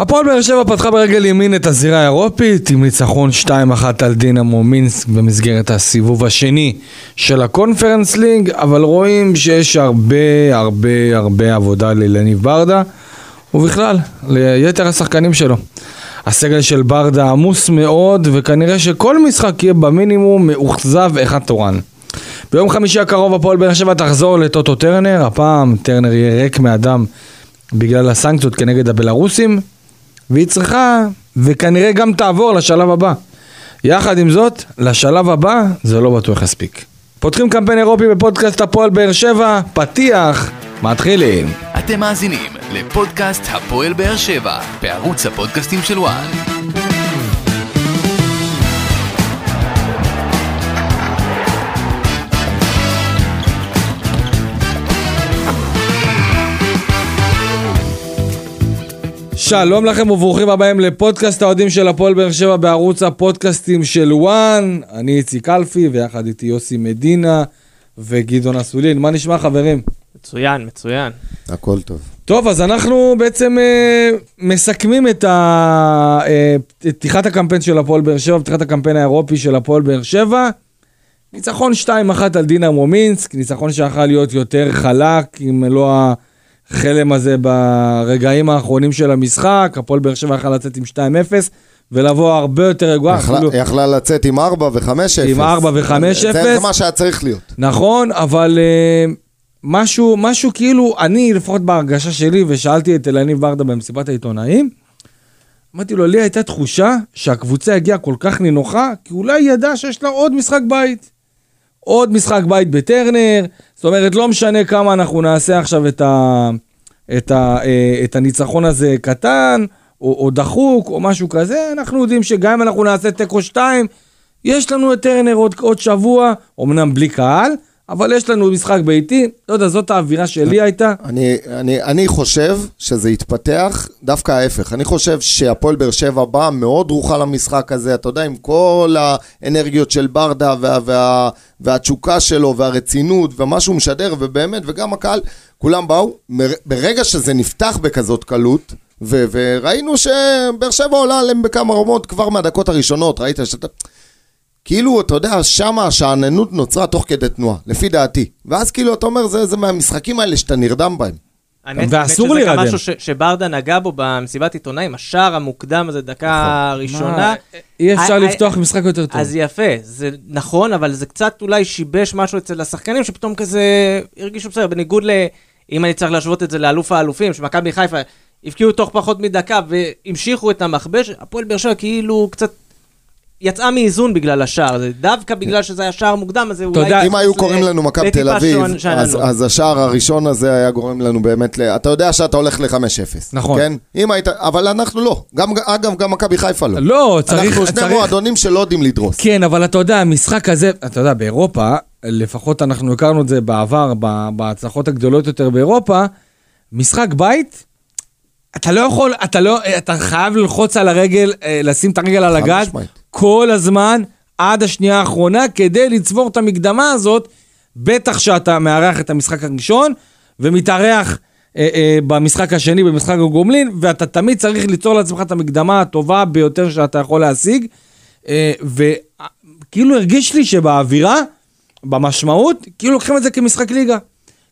הפועל באר שבע פתחה ברגל ימין את הזירה האירופית עם ניצחון 2-1 על דינמו מינסק במסגרת הסיבוב השני של הקונפרנס ליג, אבל רואים שיש הרבה הרבה הרבה עבודה ללניב ברדה ובכלל ליתר השחקנים שלו. הסגל של ברדה עמוס מאוד וכנראה שכל משחק יהיה במינימום מאוכזב אחד תורן. ביום חמישי הקרוב הפועל באר שבע תחזור לטוטו טרנר, הפעם טרנר יהיה ריק מאדם בגלל הסנקציות כנגד הבלארוסים והיא צריכה, וכנראה גם תעבור לשלב הבא. יחד עם זאת, לשלב הבא זה לא בטוח יספיק. פותחים קמפיין אירופי בפודקאסט הפועל באר שבע, פתיח, מתחילים. אתם מאזינים לפודקאסט הפועל באר שבע, בערוץ הפודקאסטים של וואן. שלום לכם וברוכים הבאים לפודקאסט האוהדים של הפועל באר שבע בערוץ הפודקאסטים של וואן. אני איציק אלפי ויחד איתי יוסי מדינה וגדעון אסולין. מה נשמע חברים? מצוין, מצוין. הכל טוב. טוב, אז אנחנו בעצם אה, מסכמים את, ה, אה, את פתיחת הקמפיין של הפועל באר שבע, פתיחת הקמפיין האירופי של הפועל באר שבע. ניצחון 2-1 על דינמו מינסק, ניצחון שיכול להיות יותר חלק, אם לא החלם הזה ברגעים האחרונים של המשחק, הפועל באר שבע יכול לצאת עם 2-0 ולבוא הרבה יותר רגועה. יכלה, אפילו- יכלה לצאת עם 4 ו-5-0. עם 4 ו-5-0. זה, זה מה שהיה צריך להיות. נכון, אבל uh, משהו, משהו כאילו, אני לפחות בהרגשה שלי, ושאלתי את אלניב ברדה במסיבת העיתונאים, אמרתי לו, לי הייתה תחושה שהקבוצה הגיעה כל כך נינוחה, כי אולי היא ידעה שיש לה עוד משחק בית. עוד משחק בית בטרנר, זאת אומרת, לא משנה כמה אנחנו נעשה עכשיו את, ה, את, ה, אה, את הניצחון הזה קטן, או, או דחוק, או משהו כזה, אנחנו יודעים שגם אם אנחנו נעשה תיקו 2, יש לנו את טרנר עוד, עוד שבוע, אמנם בלי קהל, אבל יש לנו משחק ביתי, לא יודע, זאת האווירה שלי הייתה. אני, אני, אני חושב שזה יתפתח דווקא ההפך. אני חושב שהפועל באר שבע באה מאוד דרוכה למשחק הזה, אתה יודע, עם כל האנרגיות של ברדה וה, וה, והתשוקה שלו והרצינות ומה שהוא משדר, ובאמת, וגם הקהל, כולם באו. ברגע שזה נפתח בכזאת קלות, ו- וראינו שבאר שבע עולה עליהם בכמה רמות כבר מהדקות הראשונות, ראית שאתה... כאילו, אתה יודע, שם השאננות נוצרה תוך כדי תנועה, לפי דעתי. ואז כאילו, אתה אומר, זה, זה מהמשחקים האלה שאתה נרדם בהם. האמת- ואסור האמת שזה להירדם. משהו ש- שברדה נגע בו במסיבת עיתונאים, השער המוקדם הזה, דקה ראשונה. מה, אי אפשר אה, לפתוח אה, משחק יותר טוב. אז יפה, זה נכון, אבל זה קצת אולי שיבש משהו אצל השחקנים, שפתאום כזה הרגישו בסדר, בניגוד ל... אם אני צריך להשוות את זה לאלוף האלופים, שמכבי חיפה הבקיעו תוך פחות מדקה והמשיכו את המכבש, הפועל באר שבע כאילו קצת יצאה מאיזון בגלל השער, זה דווקא בגלל שזה היה שער מוקדם, אז זה אולי... אם היו קוראים לנו מכבי תל אביב. אז, אז השער הראשון הזה היה גורם לנו באמת ל... אתה יודע שאתה הולך ל-5-0. נכון. כן? אם היית... אבל אנחנו לא. גם, אגב, גם מכבי חיפה לא. לא, צריך... אנחנו שני צריך- מועדונים שלא יודעים לדרוס. כן, אבל אתה יודע, המשחק הזה, אתה יודע, באירופה, לפחות אנחנו הכרנו את זה בעבר, ב- בהצלחות הגדולות יותר באירופה, משחק בית, אתה לא יכול, אתה לא, אתה חייב ללחוץ על הרגל, אה, לשים את הרגל על משמעית. כל הזמן, עד השנייה האחרונה, כדי לצבור את המקדמה הזאת, בטח שאתה מארח את המשחק הראשון, ומתארח אה, אה, במשחק השני, במשחק הגומלין, ואתה תמיד צריך ליצור לעצמך את המקדמה הטובה ביותר שאתה יכול להשיג. אה, וכאילו הרגיש לי שבאווירה, במשמעות, כאילו לוקחים את זה כמשחק ליגה.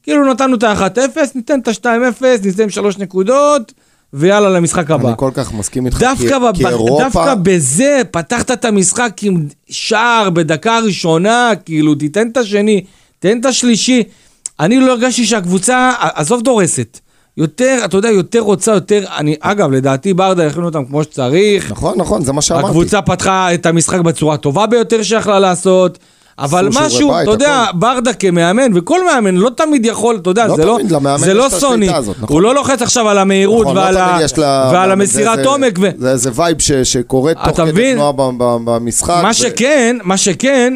כאילו נתנו את ה-1-0, ניתן את ה-2-0, ניתן 3 נקודות, ויאללה למשחק הבא. אני כל כך מסכים איתך, כי, ב- כי אירופה... דווקא בזה, פתחת את המשחק עם שער בדקה הראשונה, כאילו, תיתן את השני, תן את השלישי. אני לא הרגשתי שהקבוצה, עזוב דורסת, יותר, אתה יודע, יותר רוצה, יותר, אני, אגב, לדעתי ברדה הכינו אותם כמו שצריך. נכון, נכון, זה מה שאמרתי. הקבוצה פתחה את המשחק בצורה הטובה ביותר שיכלה לעשות. אבל משהו, בית, אתה יודע, הכל. ברדה כמאמן, וכל מאמן לא תמיד יכול, אתה יודע, לא זה לא, תמיד, זה לא סוני, הזאת, נכון. הוא לא לוחץ עכשיו על המהירות נכון, לא ועל, ה... יש לה- ועל המסירת עומק. ו... זה איזה vibe ש- שקורה תוך כדי? תנועה במשחק. מה ו- שכן, מה שכן,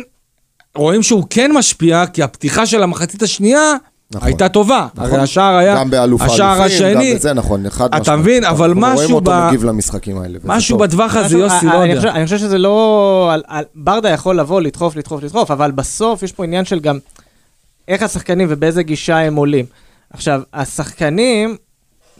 רואים שהוא כן משפיע, כי הפתיחה של המחצית השנייה נכון. הייתה טובה. נכון. הרי השער היה, גם באלוף השער האלופים, השני, גם בזה, נכון, חד אתה משמעית. מבין, אבל אנחנו רואים משהו אותו ב- מגיב למשחקים האלה. משהו טוב. בטווח הזה, משהו- יוסי, לא אני יודע. חושב- אני חושב שזה לא... על- על- ברדה יכול לבוא, לדחוף, לדחוף, לדחוף, אבל בסוף יש פה עניין של גם איך השחקנים ובאיזה גישה הם עולים. עכשיו, השחקנים,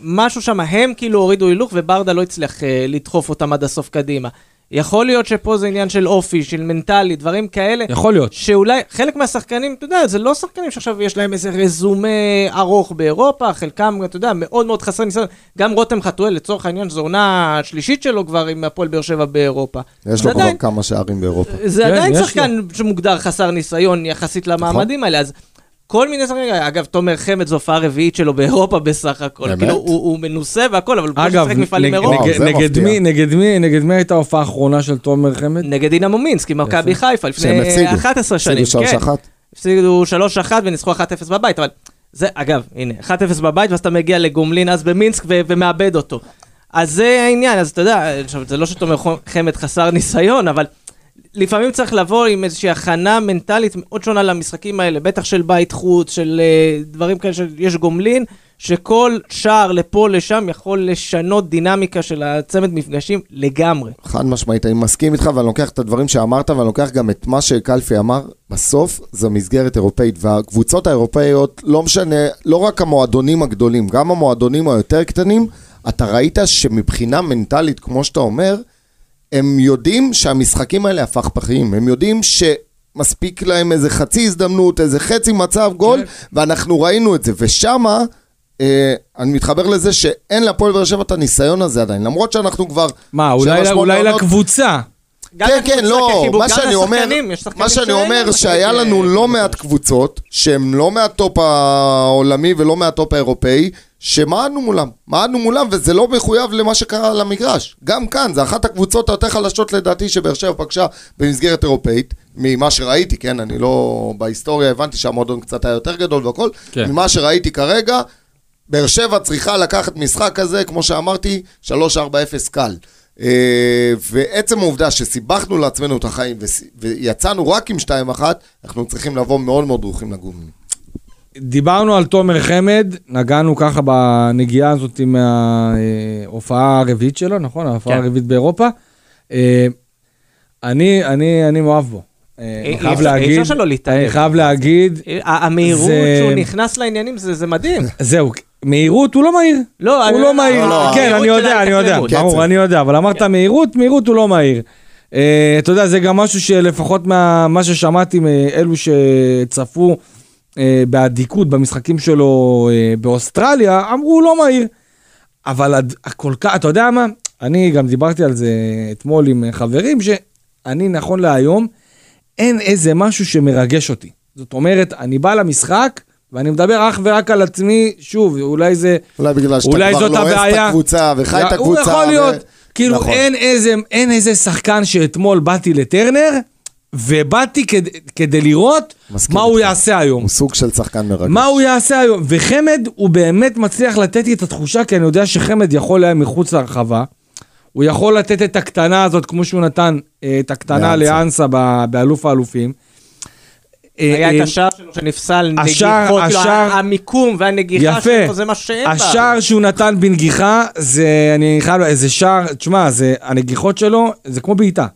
משהו שם, הם כאילו הורידו הילוך וברדה לא הצליח אה, לדחוף אותם עד הסוף קדימה. יכול להיות שפה זה עניין של אופי, של מנטלי, דברים כאלה. יכול להיות. שאולי חלק מהשחקנים, אתה יודע, זה לא שחקנים שעכשיו יש להם איזה רזומה ארוך באירופה, חלקם, אתה יודע, מאוד מאוד חסרי ניסיון. גם רותם חתואל, לצורך העניין, זו עונה השלישית שלו כבר עם הפועל באר שבע באירופה. יש לו כבר עדיין- כמה שערים באירופה. זה כן, עדיין שחקן שמוגדר חסר ניסיון יחסית למעמדים האלה, אז כל מיני שחקנים, אגב, תומר חמד זו הופעה רביעית שלו באירופה בסך הכל, באמת? כאילו, הוא הוא מנוסה והכל, אבל הוא אגב, משחק מפעלים אירופה. זה נגד. מי, נגד מי, נגד מי הייתה ההופעה האחרונה של תומר חמד? נגד מינסק, עם מכבי חיפה, שהם לפני הפסידו. 11 שנים, הפסידו כן. 3-1. הפסידו 3-1 וניצחו 1-0 בבית, אבל זה, אגב, הנה, 1-0 בבית, ואז אתה מגיע לגומלין אז במינסק ו- ומאבד אותו. אז זה העניין, אז אתה יודע, עכשיו, זה לא שתומר חמד חסר ניסיון, אבל לפעמים צריך לבוא עם איזושהי הכנה מנטלית מאוד שונה למשחקים האלה, בטח של בית חוץ, של uh, דברים כאלה שיש גומלין, שכל שער לפה לשם יכול לשנות דינמיקה של הצמד מפגשים לגמרי. חד משמעית, אני מסכים איתך ואני לוקח את הדברים שאמרת ואני לוקח גם את מה שקלפי אמר, בסוף זו מסגרת אירופאית והקבוצות האירופאיות, לא משנה, לא רק המועדונים הגדולים, גם המועדונים היותר קטנים, אתה ראית שמבחינה מנטלית, כמו שאתה אומר, הם יודעים שהמשחקים האלה הפכפכים, הם יודעים שמספיק להם איזה חצי הזדמנות, איזה חצי מצב גול, ואנחנו ראינו את זה, ושמה... אה, אני מתחבר לזה שאין להפועל באר שבע את הניסיון הזה עדיין, למרות שאנחנו כבר... מה, אולי, שמונה אולי עונות- לקבוצה. גם כן, לקבוצה כן, לא, כחיבור, מה שאני אומר, מה שאני אומר, מספיק, שהיה לנו לא מעט קבוצות, שהן לא מהטופ העולמי ולא מהטופ האירופאי, שמעדנו מולם, מעדנו מולם, וזה לא מחויב למה שקרה על המגרש. גם כאן, זו אחת הקבוצות היותר חלשות לדעתי שבאר שבע פגשה במסגרת אירופאית, ממה שראיתי, כן, אני לא, בהיסטוריה הבנתי שהמועדון קצת היה יותר גדול והכל, כן. ממה שראיתי כרגע, באר שבע צריכה לקחת משחק כזה, כמו שאמרתי, 3-4-0 קל. אה, ועצם העובדה שסיבכנו לעצמנו את החיים ויצאנו רק עם 2-1, אנחנו צריכים לבוא מאוד מאוד דרוכים לגומי. דיברנו על תומר חמד, נגענו ככה בנגיעה הזאת עם ההופעה הרביעית שלו, נכון? ההופעה כן. הרביעית באירופה. אה, אני, אני, אני מאוהב בו. אה, אי אני חייב אי להגיד, אפשר שלא להתאהב. אני חייב להגיד, המהירות שהוא נכנס לעניינים זה מדהים. זהו, מהירות הוא לא מהיר. לא, הוא לא מהיר. לא, כן, המהירות אני יודע, אני יודע. ברור. אני יודע, אבל אמרת מהירות, מהירות הוא לא מהיר. אה, אתה יודע, זה גם משהו שלפחות מה ששמעתי מאלו שצפו אה, באדיקות במשחקים שלו אה, באוסטרליה, אמרו הוא לא מהיר. אבל הכל כך, אתה יודע מה? אני גם דיברתי על זה אתמול עם אה, חברים, שאני נכון להיום, אין איזה משהו שמרגש אותי. זאת אומרת, אני בא למשחק, ואני מדבר אך ורק על עצמי, שוב, אולי זה... אולי בגלל שאתה אולי כבר לא אוהב את. הקבוצה וחי את הקבוצה. הוא יכול ו- להיות, כאילו נכון. אין, איזה, אין איזה שחקן שאתמול באתי לטרנר, ובאתי כדי, כדי לראות מה הוא איתך. יעשה היום. הוא סוג של שחקן מרגש. מה הוא יעשה היום? וחמד, הוא באמת מצליח לתת לי את התחושה, כי אני יודע שחמד יכול היה מחוץ להרחבה. הוא יכול לתת את הקטנה הזאת, כמו שהוא נתן אה, את הקטנה לאנסה. באלוף האלופים. אה, היה אה, את השער שלו שנפסל, השער- נגיחות, כאילו, השער- המיקום והנגיחה יפה. שלו זה משהו שאין בה. השער שהוא נתן בנגיחה, זה, אני חייב, איזה שער, תשמע, זה, הנגיחות שלו, זה כמו בעיטה.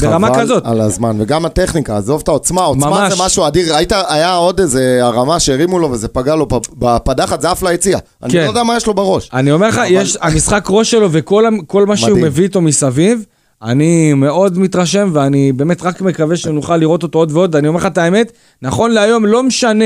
ברמה חבל כזאת. על הזמן, וגם הטכניקה, עזוב את העוצמה, עוצמה ממש. זה משהו אדיר. היית, היה עוד איזה הרמה שהרימו לו וזה פגע לו פ- בפדחת, זה עף ליציע. אני כן. לא יודע מה יש לו בראש. אני אומר לך, אבל- יש, המשחק ראש שלו וכל המ- כל מה שהוא מדהים. מביא איתו מסביב, אני מאוד מתרשם, ואני באמת רק מקווה שנוכל לראות אותו עוד ועוד. אני אומר לך את האמת, נכון להיום, לא משנה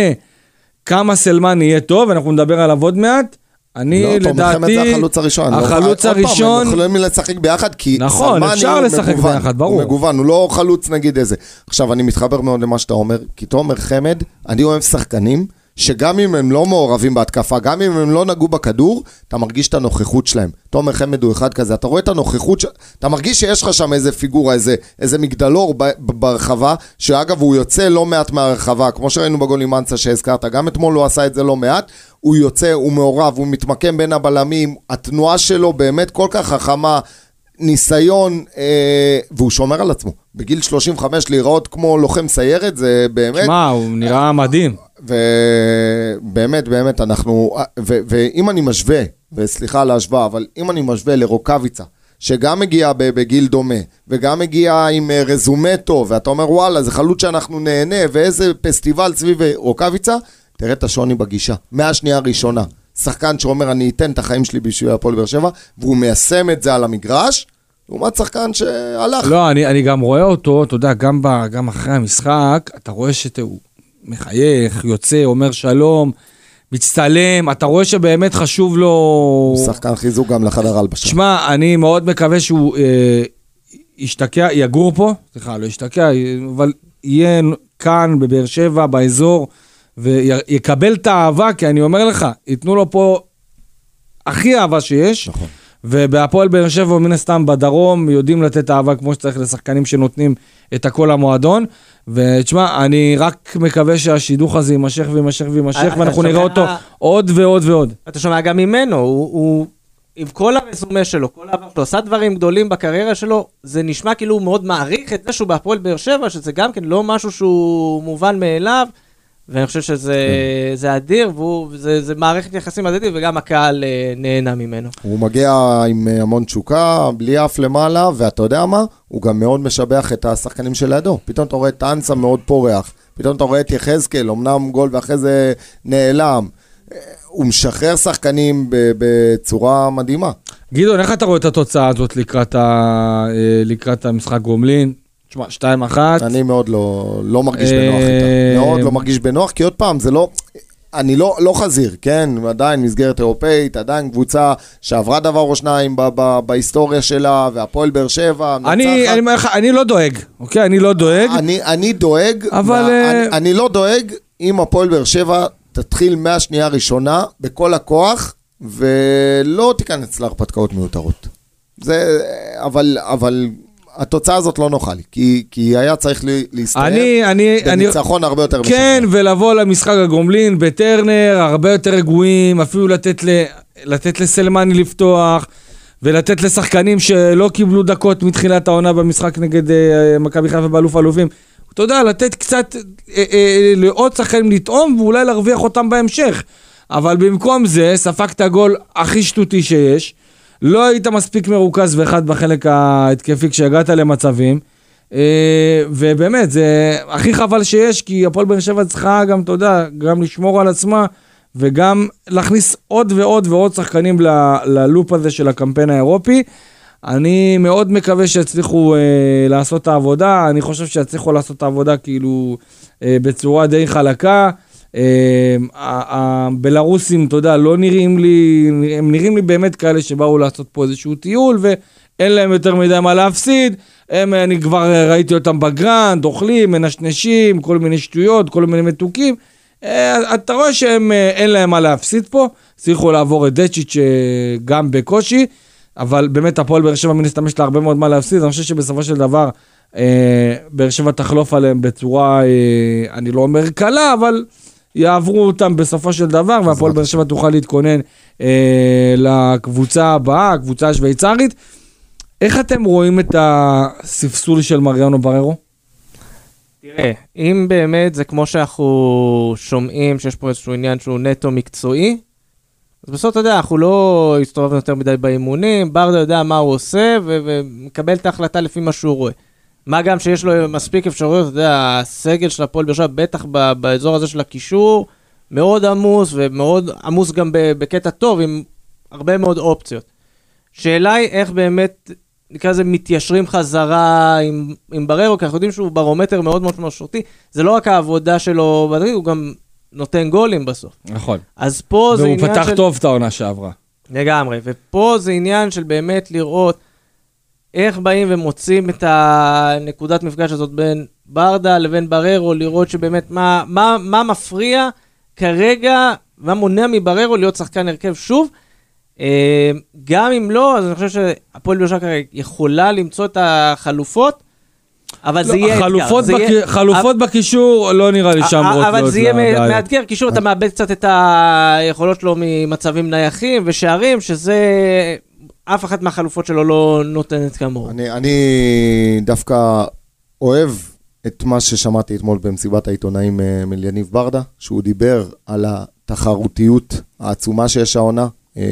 כמה סלמן יהיה טוב, אנחנו נדבר עליו עוד מעט. אני לא, לדעתי, חמד זה החלוץ הראשון. לא, החלוץ עוד פעם, הראשון, הם יכולים לשחק ביחד, כי נכון, אפשר לשחק מגוון, ביחד, ברור. הוא מגוון, הוא לא חלוץ נגיד איזה. עכשיו, אני מתחבר מאוד למה שאתה אומר, כי תומר חמד, אני אוהב שחקנים, שגם אם הם לא מעורבים בהתקפה, גם אם הם לא נגעו בכדור, אתה מרגיש את הנוכחות שלהם. תומר חמד הוא אחד כזה, אתה רואה את הנוכחות, ש... אתה מרגיש שיש לך שם איזה פיגורה, איזה, איזה מגדלור. ב- ברחבה, שאגב, הוא יוצא לא מעט מהרחבה, כמו שראינו בגול עם אנסה שהזכרת, גם אתמול הוא עשה את זה לא מעט, הוא יוצא, הוא מעורב, הוא מתמקם בין הבלמים, התנועה שלו באמת כל כך חכמה. ניסיון, אה, והוא שומר על עצמו. בגיל 35 להיראות כמו לוחם סיירת, זה באמת... שמע, הוא נראה מדהים. ובאמת, באמת, אנחנו... ו... ואם אני משווה, וסליחה על ההשוואה, אבל אם אני משווה לרוקאביצה, שגם מגיע בגיל דומה, וגם מגיע עם אה, רזומה טוב, ואתה אומר, וואלה, זה חלוץ שאנחנו נהנה, ואיזה פסטיבל סביב אה, רוקאביצה, תראה את השוני בגישה, מהשנייה הראשונה. שחקן שאומר, אני אתן את החיים שלי בשביל הפועל באר שבע, והוא מיישם את זה על המגרש, לעומת שחקן שהלך. לא, אני, אני גם רואה אותו, אתה יודע, גם, ב, גם אחרי המשחק, אתה רואה שהוא מחייך, יוצא, אומר שלום, מצטלם, אתה רואה שבאמת חשוב לו... הוא שחקן חיזוק גם לחדר הלבשה. שמע, אני מאוד מקווה שהוא אה, ישתקע, יגור פה, סליחה, לא ישתקע, אבל יהיה כאן בבאר שבע, באזור, ויקבל את האהבה, כי אני אומר לך, ייתנו לו פה הכי אהבה שיש. נכון. ובהפועל באר שבע, מן הסתם בדרום, יודעים לתת אהבה כמו שצריך לשחקנים שנותנים את הכל למועדון. ותשמע, אני רק מקווה שהשידוך הזה יימשך ויימשך ויימשך, ואנחנו נראה אותו עוד ועוד ועוד. אתה שומע גם ממנו, הוא, הוא עם כל הרזומה שלו, כל העבר שלו, עשה דברים גדולים בקריירה שלו, זה נשמע כאילו הוא מאוד מעריך את זה שהוא בהפועל באר שבע, שזה גם כן לא משהו שהוא מובן מאליו, ואני חושב שזה כן. זה אדיר, וזה זה מערכת יחסים הדדית, וגם הקהל אה, נהנה ממנו. הוא מגיע עם אה, המון תשוקה, בלי אף למעלה, ואתה יודע מה? הוא גם מאוד משבח את השחקנים שלידו. פתאום אתה רואה את אנסה מאוד פורח, פתאום אתה רואה את יחזקאל, אמנם גול ואחרי זה נעלם. אה, הוא משחרר שחקנים ב- בצורה מדהימה. גדעון, איך אתה רואה את התוצאה הזאת לקראת, ה... לקראת המשחק גומלין? תשמע, 2-1. אני מאוד לא, לא מרגיש אה, בנוח איתה. מאוד לא מרגיש בנוח, כי עוד פעם, זה לא... אני לא, לא חזיר, כן? עדיין מסגרת אירופאית, עדיין קבוצה שעברה דבר או שניים ב- ב- בהיסטוריה שלה, והפועל באר שבע, אני, מנצחת. אני, לך, אני לא דואג, אוקיי? אני לא דואג. אני, אני דואג, אבל, מה, אה, אני, אני לא דואג אם הפועל באר שבע תתחיל מהשנייה הראשונה בכל הכוח, ולא תיכנס להרפתקאות מיותרות. זה, אבל, אבל התוצאה הזאת לא נוחה לי, כי, כי היה צריך להסתיים. בניצחון הרבה יותר כן, משכנע. ולבוא למשחק הגומלין בטרנר, הרבה יותר רגועים, אפילו לתת, ל, לתת לסלמני לפתוח, ולתת לשחקנים שלא קיבלו דקות מתחילת העונה במשחק נגד אה, מכבי חיפה באלוף האלופים. אתה יודע, לתת קצת אה, אה, לעוד שחקנים לטעום, ואולי להרוויח אותם בהמשך. אבל במקום זה, ספגת גול הכי שטותי שיש. לא היית מספיק מרוכז ואחד בחלק ההתקפי כשהגעת למצבים. אה, ובאמת, זה הכי חבל שיש, כי הפועל באר שבע צריכה גם, אתה יודע, גם לשמור על עצמה, וגם להכניס עוד ועוד ועוד שחקנים ללופ הזה של הקמפיין האירופי. אני מאוד מקווה שיצליחו אה, לעשות את העבודה, אני חושב שיצליחו לעשות את העבודה כאילו אה, בצורה די חלקה. אה, ה- הבלרוסים, אתה יודע, לא נראים לי, הם נראים לי באמת כאלה שבאו לעשות פה איזשהו טיול, ואין להם יותר מדי מה להפסיד. הם, אני כבר ראיתי אותם בגרנד, אוכלים, מנשנשים, כל מיני שטויות, כל מיני מתוקים. אה, אתה רואה שהם, אה, אין להם מה להפסיד פה, הצליחו לעבור את דצ'יץ' אה, גם בקושי, אבל באמת הפועל באר שבע מן הסתם יש לה הרבה מאוד מה להפסיד, אני חושב שבסופו של דבר אה, באר שבע תחלוף עליהם בצורה, אה, אני לא אומר קלה, אבל יעברו אותם בסופו של דבר, והפועל באר שבע תוכל להתכונן אה, לקבוצה הבאה, הקבוצה השוויצרית. איך אתם רואים את הספסול של מריאנו בררו? תראה, אם באמת זה כמו שאנחנו שומעים שיש פה איזשהו עניין שהוא נטו מקצועי, אז בסוף אתה יודע, אנחנו לא הסתובבנו יותר מדי באימונים, ברדה יודע מה הוא עושה ומקבל את ההחלטה לפי מה שהוא רואה. מה גם שיש לו מספיק אפשרויות, אתה יודע, הסגל של הפועל באר שבע, בטח ב- באזור הזה של הקישור, מאוד עמוס ומאוד עמוס גם ב- בקטע טוב, עם הרבה מאוד אופציות. שאלה היא איך באמת, נקרא לזה, מתיישרים חזרה עם, עם בררו, כי אנחנו יודעים שהוא ברומטר מאוד מאוד משמעותי. זה לא רק העבודה שלו, הוא גם נותן גולים בסוף. נכון. אז פה זה והוא עניין פתח של... טוב את העונה שעברה. לגמרי, ופה זה עניין של באמת לראות איך באים ומוצאים את הנקודת מפגש הזאת בין ברדה לבין בררו, לראות שבאמת מה, מה, מה מפריע כרגע, מה מונע מבררו להיות שחקן הרכב שוב. אה, גם אם לא, אז אני חושב שהפועל באר שבע כרגע יכולה למצוא את החלופות, אבל זה יהיה אתגר. חלופות זה בק- יהיה- חלופות בקישור, לא נראה לי שם אבל רוטלות זה יהיה. מאתגר, קישור, אתה מאבד קצת את היכולות שלו ממצבים נייחים ושערים, שזה... אף אחת מהחלופות שלו לא נותנת כמוהו. אני, אני דווקא אוהב את מה ששמעתי אתמול במסיבת העיתונאים אה, של יניב ברדה, שהוא דיבר על התחרותיות העצומה שיש העונה. אה,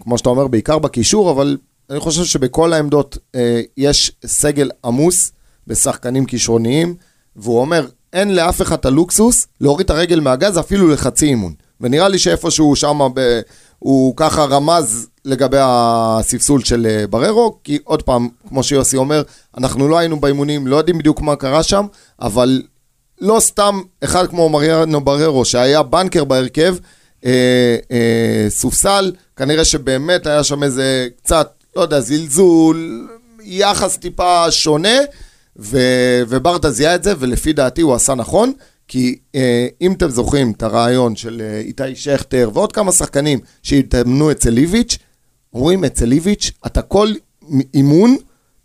כמו שאתה אומר, בעיקר בקישור, אבל אני חושב שבכל העמדות אה, יש סגל עמוס בשחקנים כישרוניים, והוא אומר, אין לאף אחד הלוקסוס להוריד את הרגל מהגז אפילו לחצי אימון. ונראה לי שאיפשהו שם ב... הוא ככה רמז לגבי הספסול של אה, בררו, כי עוד פעם, כמו שיוסי אומר, אנחנו לא היינו באימונים, לא יודעים בדיוק מה קרה שם, אבל לא סתם אחד כמו מריאנו בררו, שהיה בנקר בהרכב, אה, אה, סופסל, כנראה שבאמת היה שם איזה קצת, לא יודע, זלזול, יחס טיפה שונה, ו, וברדה זיהה את זה, ולפי דעתי הוא עשה נכון, כי אה, אם אתם זוכרים את הרעיון של אה, איתי שכטר ועוד כמה שחקנים שהתאמנו אצל ליביץ', אומרים אצל ליביץ', אתה כל אימון,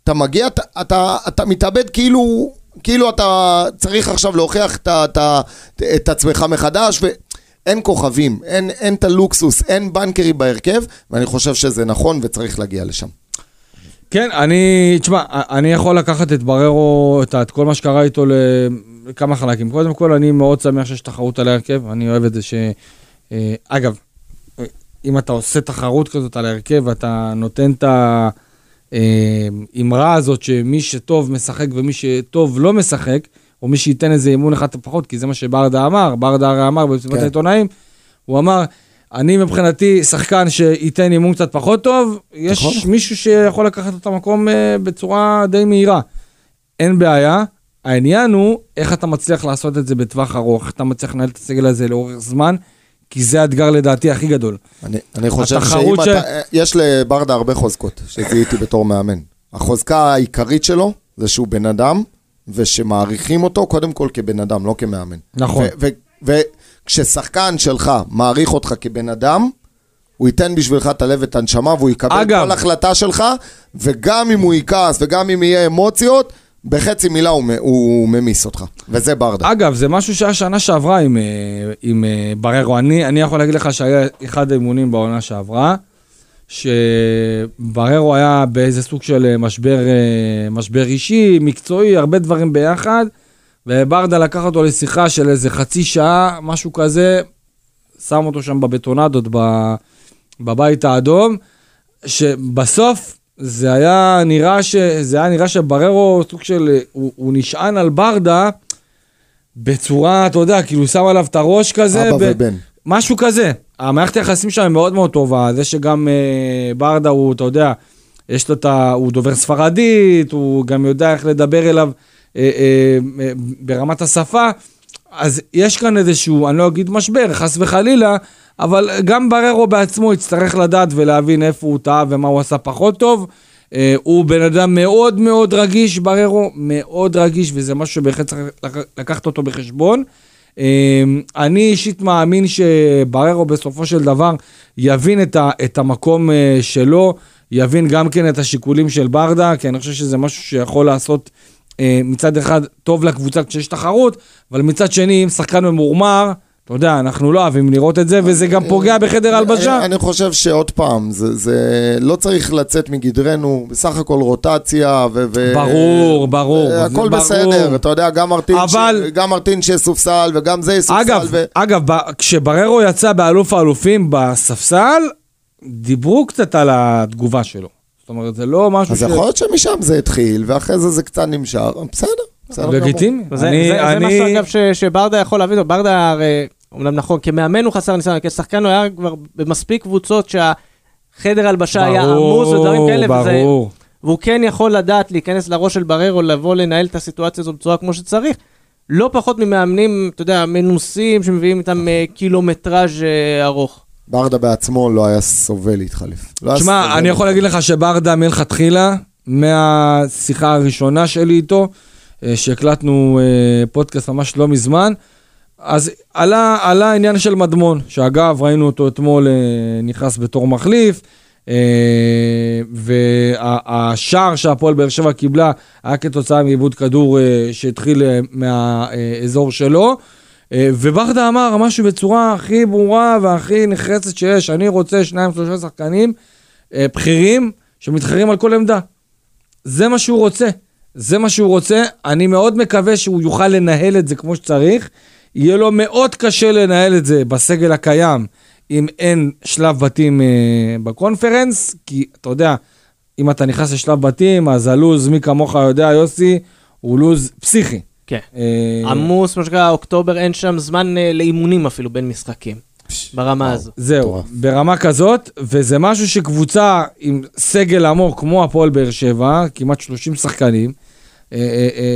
אתה מגיע, אתה, אתה, אתה מתאבד כאילו, כאילו אתה צריך עכשיו להוכיח את, את, את, את עצמך מחדש, ואין כוכבים, אין, אין את הלוקסוס, אין בנקרי בהרכב, ואני חושב שזה נכון וצריך להגיע לשם. כן, אני, תשמע, אני יכול לקחת את בררו, את, את כל מה שקרה איתו לכמה חלקים. קודם כל, אני מאוד שמח שיש תחרות על ההרכב, אני אוהב את זה ש... אה, אגב, אם אתה עושה תחרות כזאת על ההרכב, ואתה נותן את האמרה הזאת שמי שטוב משחק ומי שטוב לא משחק, או מי שייתן איזה אימון אחד פחות, כי זה מה שברדה אמר, ברדה הרי אמר במסיבת כן. העיתונאים, הוא אמר, אני מבחינתי שחקן שייתן אימון קצת פחות טוב, יש נכון. מישהו שיכול לקחת את המקום uh, בצורה די מהירה. אין בעיה, העניין הוא איך אתה מצליח לעשות את זה בטווח ארוך, אתה מצליח לנהל את הסגל הזה לאורך זמן, כי זה האתגר לדעתי הכי גדול. אני, אני חושב שאם ש... אתה... יש לברדה הרבה חוזקות, שזיהיתי בתור מאמן. החוזקה העיקרית שלו זה שהוא בן אדם, ושמעריכים אותו קודם כל כבן אדם, לא כמאמן. נכון. וכששחקן שלך מעריך אותך כבן אדם, הוא ייתן בשבילך את הלב ואת הנשמה, והוא יקבל אגב, כל החלטה שלך, וגם אם הוא יכעס וגם אם יהיה אמוציות, בחצי מילה הוא, הוא ממיס אותך, וזה ברדה. אגב, זה משהו שהיה שנה שעברה עם, אה, עם אה, בררו. אני, אני יכול להגיד לך שהיה אחד האימונים בעונה שעברה, שבררו היה באיזה סוג של אה, משבר, משבר אישי, מקצועי, הרבה דברים ביחד, וברדה לקח אותו לשיחה של איזה חצי שעה, משהו כזה, שם אותו שם בבטונדות בבית האדום, שבסוף זה היה נראה ש... זה היה נראה שבררו סוג של... הוא, הוא נשען על ברדה בצורה, אתה יודע, כאילו שם עליו את הראש כזה. אבא ב... ובן. משהו כזה. המערכת היחסים שם מאוד מאוד טובה. זה שגם אה, ברדה הוא, אתה יודע, יש לו את ה... הוא דובר ספרדית, הוא גם יודע איך לדבר אליו אה, אה, אה, ברמת השפה. אז יש כאן איזשהו, אני לא אגיד משבר, חס וחלילה, אבל גם בררו בעצמו יצטרך לדעת ולהבין איפה הוא טעה ומה הוא עשה פחות טוב. Uh, הוא בן אדם מאוד מאוד רגיש, בררו, מאוד רגיש, וזה משהו שבהחלט צריך לקחת אותו בחשבון. Uh, אני אישית מאמין שבררו בסופו של דבר יבין את, ה, את המקום uh, שלו, יבין גם כן את השיקולים של ברדה, כי אני חושב שזה משהו שיכול לעשות מצד אחד טוב לקבוצה כשיש תחרות, אבל מצד שני, אם שחקן ממורמר, אתה יודע, אנחנו לא אוהבים לראות את זה, וזה גם פוגע בחדר הלבשה. אני חושב שעוד פעם, זה, זה לא צריך לצאת מגדרנו, בסך הכל רוטציה, ו... ברור, ברור. הכל ברור. בסדר, אתה יודע, גם מרטין, אבל... ש... גם מרטין שיסופסל, וגם זה יסופסל. אגב, ו... אגב, כשבררו יצא באלוף האלופים בספסל, דיברו קצת על התגובה שלו. זאת אומרת, זה לא משהו ש... אז יכול להיות שמשם זה התחיל, ואחרי זה זה קצת נמשך, בסדר. לגיטימי. זה, אני, זה, אני... זה משהו אגב ש, שברדה יכול להבין, ברדה הרי, אומנם נכון, כמאמן הוא חסר ניסיון, כשחקן הוא היה כבר במספיק קבוצות שהחדר הלבשה ברור, היה עמוס ודברים כאלה, ברור. וזה, והוא כן יכול לדעת להיכנס לראש של בררו, לבוא לנהל את הסיטואציה הזו בצורה כמו שצריך. לא פחות ממאמנים, אתה יודע, מנוסים שמביאים איתם אה, קילומטראז' אה, ארוך. ברדה בעצמו לא היה סובל להתחלף. לא תשמע, אני יכול להגיד לך שברדה מלכתחילה, מהשיחה הראשונה שלי איתו, אה, שהקלטנו פודקאסט ממש לא מזמן. אז עלה, עלה העניין של מדמון, שאגב, ראינו אותו אתמול אה, נכנס בתור מחליף, והשער שהפועל באר שבע קיבלה היה כתוצאה מעיבוד כדור שהתחיל מהאזור שלו. וברדה אמר משהו בצורה הכי ברורה והכי נחרצת שיש, אני רוצה שניים שלושה שחקנים בכירים שמתחרים על כל עמדה. זה מה שהוא רוצה. זה מה שהוא רוצה, אני מאוד מקווה שהוא יוכל לנהל את זה כמו שצריך. יהיה לו מאוד קשה לנהל את זה בסגל הקיים, אם אין שלב בתים אה, בקונפרנס, כי אתה יודע, אם אתה נכנס לשלב בתים, אז הלו"ז, מי כמוך יודע, יוסי, הוא לו"ז פסיכי. כן. אה... עמוס, מה שנקרא, אוקטובר, אין שם זמן אה, לאימונים אפילו בין משחקים. ברמה הזו. זהו, מטורף. ברמה כזאת, וזה משהו שקבוצה עם סגל עמוק כמו הפועל באר שבע, כמעט 30 שחקנים,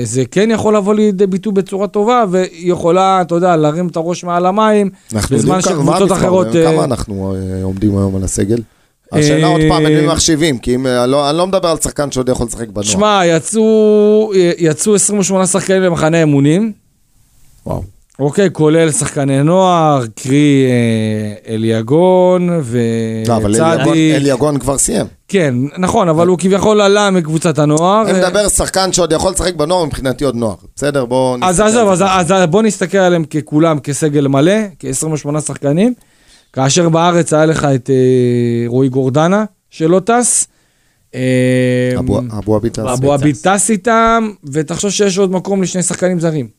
זה כן יכול לבוא לידי ביטוי בצורה טובה, והיא יכולה, אתה יודע, להרים את הראש מעל המים, בזמן שקבוצות? אחרות... כמה אה, אנחנו אה, עומדים היום על הסגל? השאלה עוד פעם, אה, אני מחשיבים, כי אם, אה, לא- אני לא מדבר על שחקן שעוד יכול לשחק בנוער. שמע, יצאו, יצאו 28 שחקנים למחנה אימונים, וואו. אוקיי, כולל שחקני נוער, קרי אה, אליגון לא, אבל אליגון- וצדי. אליגון כבר סיים. כן, נכון, אבל הוא כביכול עלה מקבוצת הנוער. אני אה, מדבר שחקן שעוד יכול לשחק בנוער, מבחינתי עוד נוער. בסדר, בואו אז עזוב, אז, אז בוא נסתכל עליהם ככולם כסגל מלא, כ-28 שחקנים, כאשר בארץ היה לך את אה, רועי גורדנה, שלא טס. אה, טס. אבו עביד טס איתם, ותחשוב שיש עוד מקום לשני שחקנים זרים.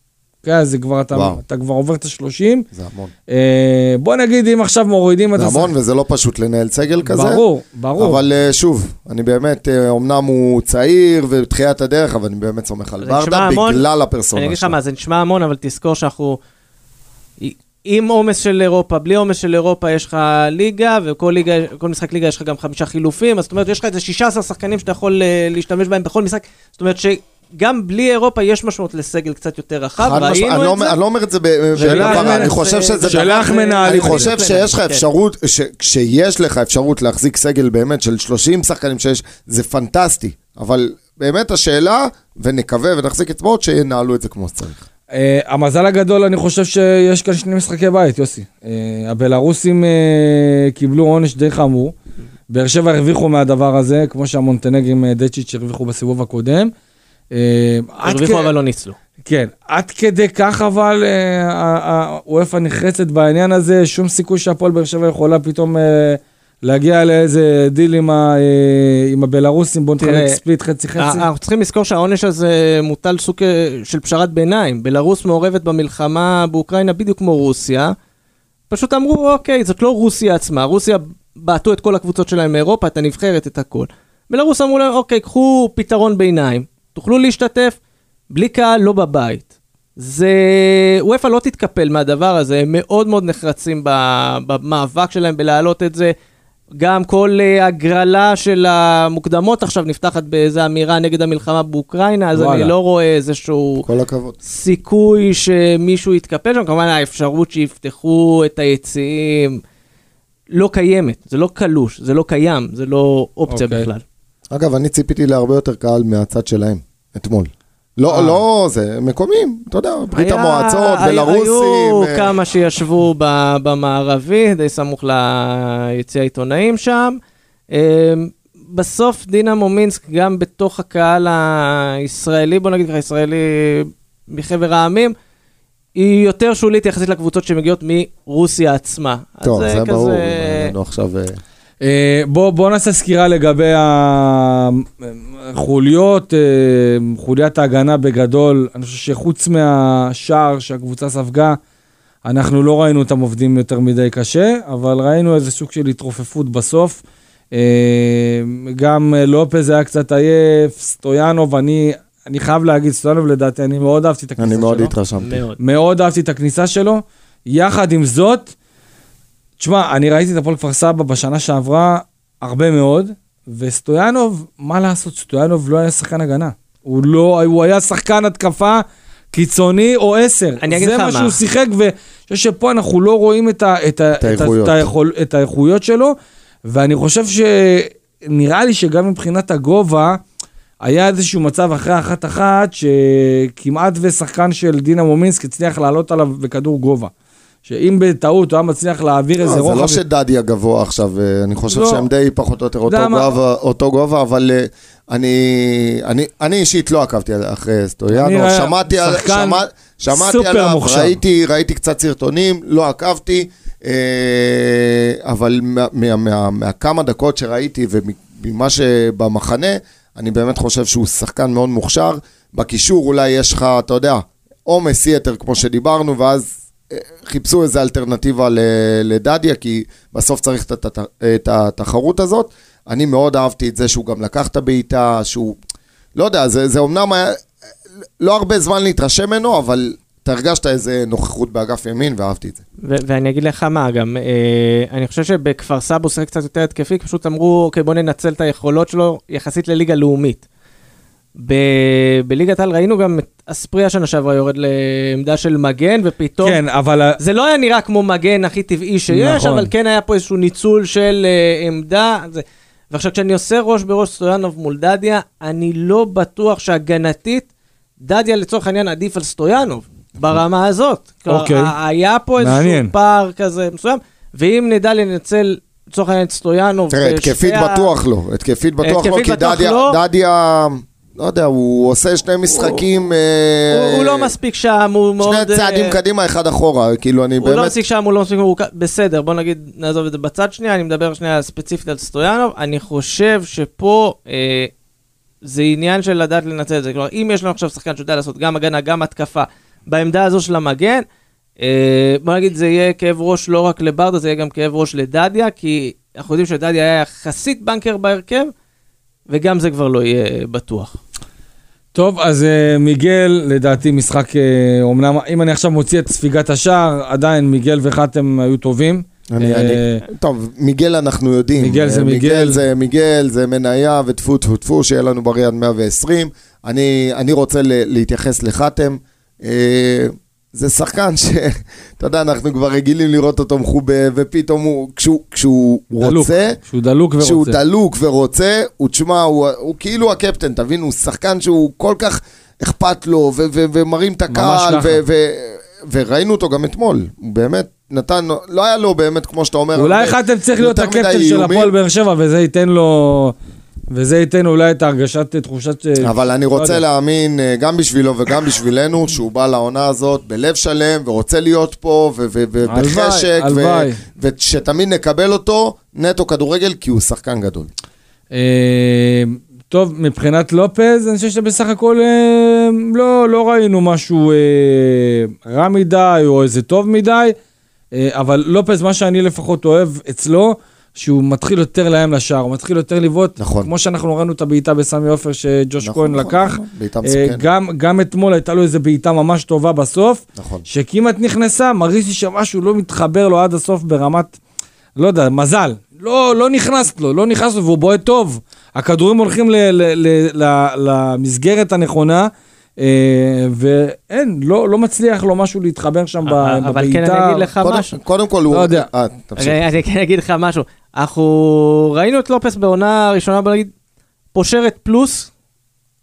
כן, אז זה כבר, אתה, וואו. אתה כבר עובר את ה-30. זה המון. אה, בוא נגיד, אם עכשיו מורידים את זה השחק- המון וזה לא פשוט לנהל סגל כזה. ברור, ברור. אבל אה, שוב, אני באמת, אה, אמנם הוא צעיר ובתחילת הדרך, אבל אני באמת סומך על זה ברדה המון. בגלל הפרסונה אני אגיד לך שלו. מה, זה נשמע המון, אבל תזכור שאנחנו... עם עומס של אירופה, בלי עומס של אירופה, יש לך ליגה, וכל ליגה, כל משחק ליגה יש לך גם חמישה חילופים, אז זאת אומרת, יש לך איזה 16 שחקנים שאתה יכול אה, להשתמש בהם בכל משחק. זאת אומרת שגם בלי אירופה יש משמעות לסגל קצת יותר רחב, ראינו את זה. אני לא אומר את זה ב- שאלה בדבר, איך- אני חושב שזה... איך מנהלים אני. חושב שיש לך כן. אפשרות, ש- כשיש לך אפשרות להחזיק סגל באמת של 30 שחקנים שיש, זה פנטסטי. אבל באמת השאלה, ונקווה ונחזיק אצבעות, שינהלו את זה כמו שצריך. Uh, המזל הגדול, אני חושב שיש כאן שני משחקי בית, יוסי. Uh, הבלארוסים uh, קיבלו עונש די חמור. באר שבע הרוויחו מהדבר הזה, כמו שהמונטנגרים דצ'יץ' הרוויחו בסיבוב הקודם. Uh, הרוויחו כ- אבל לא ניצלו. כן, עד כדי כך אבל הוופא נחרצת בעניין הזה, שום סיכוי שהפועל באר שבע יכולה פתאום uh, להגיע לאיזה דיל עם, ה, עם הבלארוסים, בוא תראה, split חצי חצי. אה, אנחנו צריכים לזכור שהעונש הזה מוטל סוג אה, של פשרת ביניים. בלרוס מעורבת במלחמה באוקראינה בדיוק כמו רוסיה. פשוט אמרו, אוקיי, זאת לא רוסיה עצמה, רוסיה בעטו את כל הקבוצות שלהם מאירופה, את הנבחרת, את הכל. בלרוס אמרו להם, אוקיי, קחו פתרון ביניים, תוכלו להשתתף בלי קהל, לא בבית. זה... ואופ"א לא תתקפל מהדבר הזה, הם מאוד מאוד נחרצים במאבק שלהם בלהעלות את זה. גם כל אה, הגרלה של המוקדמות עכשיו נפתחת באיזו אמירה נגד המלחמה באוקראינה, אז וואלה. אני לא רואה איזשהו כל הכבוד. סיכוי שמישהו יתקפל שם. כמובן האפשרות שיפתחו את היציעים לא קיימת, זה לא קלוש, זה לא קיים, זה לא אופציה אוקיי. בכלל. אגב, אני ציפיתי להרבה יותר קהל מהצד שלהם, אתמול. לא, אה. לא, זה מקומיים, אתה יודע, ברית היה- המועצות, בלרוסים. היו אה, כמה שישבו ב- במערבי, די סמוך ליציע העיתונאים שם. אה, בסוף דינמו מינסק, גם בתוך הקהל הישראלי, בוא נגיד ככה, ישראלי מחבר העמים, היא יותר שולית יחסית לקבוצות שמגיעות מרוסיה עצמה. טוב, זה כזה- ברור, אנחנו עכשיו... אה, בוא, בוא נעשה סקירה לגבי החוליות, אה, חוליית ההגנה בגדול. אני חושב שחוץ מהשער שהקבוצה ספגה, אנחנו לא ראינו אותם עובדים יותר מדי קשה, אבל ראינו איזה סוג של התרופפות בסוף. אה, גם לופז היה קצת עייף, סטויאנוב, אני, אני חייב להגיד, סטויאנוב לדעתי, אני מאוד אהבתי את הכניסה אני שלו. מאוד התרשמתי. מאוד. מאוד אהבתי את הכניסה שלו. יחד עם זאת, תשמע, אני ראיתי את הפועל כפר סבא בשנה שעברה הרבה מאוד, וסטויאנוב, מה לעשות, סטויאנוב לא היה שחקן הגנה. הוא לא, הוא היה שחקן התקפה קיצוני או עשר. אני אגיד זה לך מה מה. שהוא שיחק, ואני חושב שפה אנחנו לא רואים את, ה, את, ה, את האיכויות. את, היכול, את האיכויות שלו, ואני חושב שנראה לי שגם מבחינת הגובה, היה איזשהו מצב אחרי אחת-אחת, שכמעט ושחקן של דינה מומינסק הצליח לעלות עליו בכדור גובה. שאם בטעות הוא היה מצליח להעביר איזה לא, רוחב... זה לא שדדיה גבוה עכשיו, אה, אני חושב לא. שהם די פחות או יותר אותו? גובה, אבל אה, אני, אישית לא עקבתי אחרי סטויאנו, ראי- שמעתי, עליו. ראיתי, ראיתי קצת סרטונים, לא עקבתי, אה, אבל מה- מה- מה- מהכמה דקות שראיתי וממה שבמחנה, אני באמת חושב שהוא שחקן מאוד מוכשר. בקישור אולי יש לך, אתה יודע, עומס יתר כמו שדיברנו, ואז אה, חיפשו איזו אלטרנטיבה לדדיה, כי בסוף צריך את התחרות הזאת. אני מאוד אהבתי את זה שהוא גם לקח את הבעיטה, שהוא, לא יודע, זה, זה אומנם היה לא הרבה זמן להתרשם ממנו, אבל אתה הרגשת איזה נוכחות באגף ימין, ואהבתי את זה. ו- ואני אגיד לך מה, גם, אה, אני חושב שבכפר סבא הוא שיחק קצת יותר התקפי, פשוט אמרו, אוקיי, בוא ננצל את היכולות שלו יחסית לליגה לאומית. ב- בליגת העל ראינו גם את אספריה שנה שעברה יורד לעמדה של מגן, ופתאום... כן, אבל... זה לא היה נראה כמו מגן הכי טבעי שיש, נכון. אבל כן היה פה איזשהו ניצול של uh, עמדה. זה... ועכשיו, כשאני עושה ראש בראש סטויאנוב מול דדיה, אני לא בטוח שהגנתית, דדיה לצורך העניין עדיף על סטויאנוב, ברמה הזאת. כלומר, אוקיי. היה פה איזשהו מעניין. פער כזה מסוים, ואם נדע לנצל, לצורך העניין, את סטויאנוב... תראה, התקפית בטוח לא. התקפית בטוח לא, כי דדיה, לא. לא יודע, הוא עושה שני משחקים... אה, הוא, הוא לא מספיק שם, הוא מאוד... שני צעדים אה, קדימה, אחד אחורה, כאילו, אני הוא לא באמת... מספיק שם, הוא לא מספיק מורכב, בסדר, בוא נגיד, נעזוב את זה בצד שנייה, אני מדבר שנייה ספציפית על סטויאנוב, אני חושב שפה אה, זה עניין של לדעת לנצל את זה, כלומר, אם יש לנו עכשיו שחקן שיודע לעשות גם הגנה, גם התקפה, בעמדה הזו של המגן, אה, בוא נגיד, זה יהיה כאב ראש לא רק לברדה, זה יהיה גם כאב ראש לדדיה, כי אנחנו יודעים שדדיה היה יחסית בנקר בהרכב, וגם זה כבר לא יהיה בטוח. טוב, אז אה, מיגל, לדעתי משחק, אה, אומנם, אם אני עכשיו מוציא את ספיגת השער, עדיין מיגל וחתם היו טובים. אני, אה, אני, טוב, מיגל אנחנו יודעים. מיגל זה מיגל. מיגל זה מיגל, זה מניה וטפו טפו טפו, שיהיה לנו בריא עד 120. אני, אני רוצה ל, להתייחס לחתם. זה שחקן שאתה יודע, אנחנו כבר רגילים לראות אותו מחובה, ופתאום הוא, כשהוא, כשהוא דלוק, רוצה, שהוא דלוק ורוצה. כשהוא דלוק ורוצה, הוא תשמע, הוא, הוא כאילו הקפטן, תבין, הוא שחקן שהוא כל כך אכפת לו, ו- ו- ומרים את הקהל. ו- ו- וראינו אותו גם אתמול, הוא באמת נתן, לא היה לו באמת, כמו שאתה אומר, אולי הרבה- חתם צריך להיות הקפטן של. הפועל באר שבע, וזה ייתן לו... וזה ייתן אולי את הרגשת, תחושת... אה, אבל אני לא רוצה. להאמין, אה, גם בשבילו וגם בשבילנו, שהוא בא לעונה הזאת בלב שלם, ורוצה להיות פה, ובחשק. ושתמיד נקבל אותו נטו כדורגל, כי הוא שחקן גדול. אה, טוב, מבחינת לופז, אני חושב שבסך הכל אה, לא, לא ראינו משהו אה, רע מדי או איזה טוב מדי, אה, אבל לופז, מה שאני לפחות אוהב אצלו, שהוא מתחיל יותר לאיים לשער, הוא מתחיל יותר לבעוט, נכון. כמו שאנחנו ראינו את הבעיטה בסמי עופר שג'וש נכון, כהן נכון, לקח. נכון, בעיטה אה, מסוכנת. גם, גם אתמול הייתה לו איזו בעיטה ממש טובה בסוף, נכון. שכמעט נכנסה, מרגיש לי שמשהו לא מתחבר לו עד הסוף ברמת, לא יודע, מזל. לא, לא נכנס לו, לא נכנס לו, והוא בועט טוב. הכדורים הולכים ל, ל, ל, ל, למסגרת הנכונה, אה, ואין, לא, לא מצליח לו משהו להתחבר שם ב- בבעיטה. אבל כן, אני אגיד לך קודם- משהו. קודם כל הוא... לא יודע. אה, תמשיך. אני, אני כן אגיד לך משהו. אנחנו ראינו את לופס בעונה הראשונה, בוא נגיד, פושרת פלוס.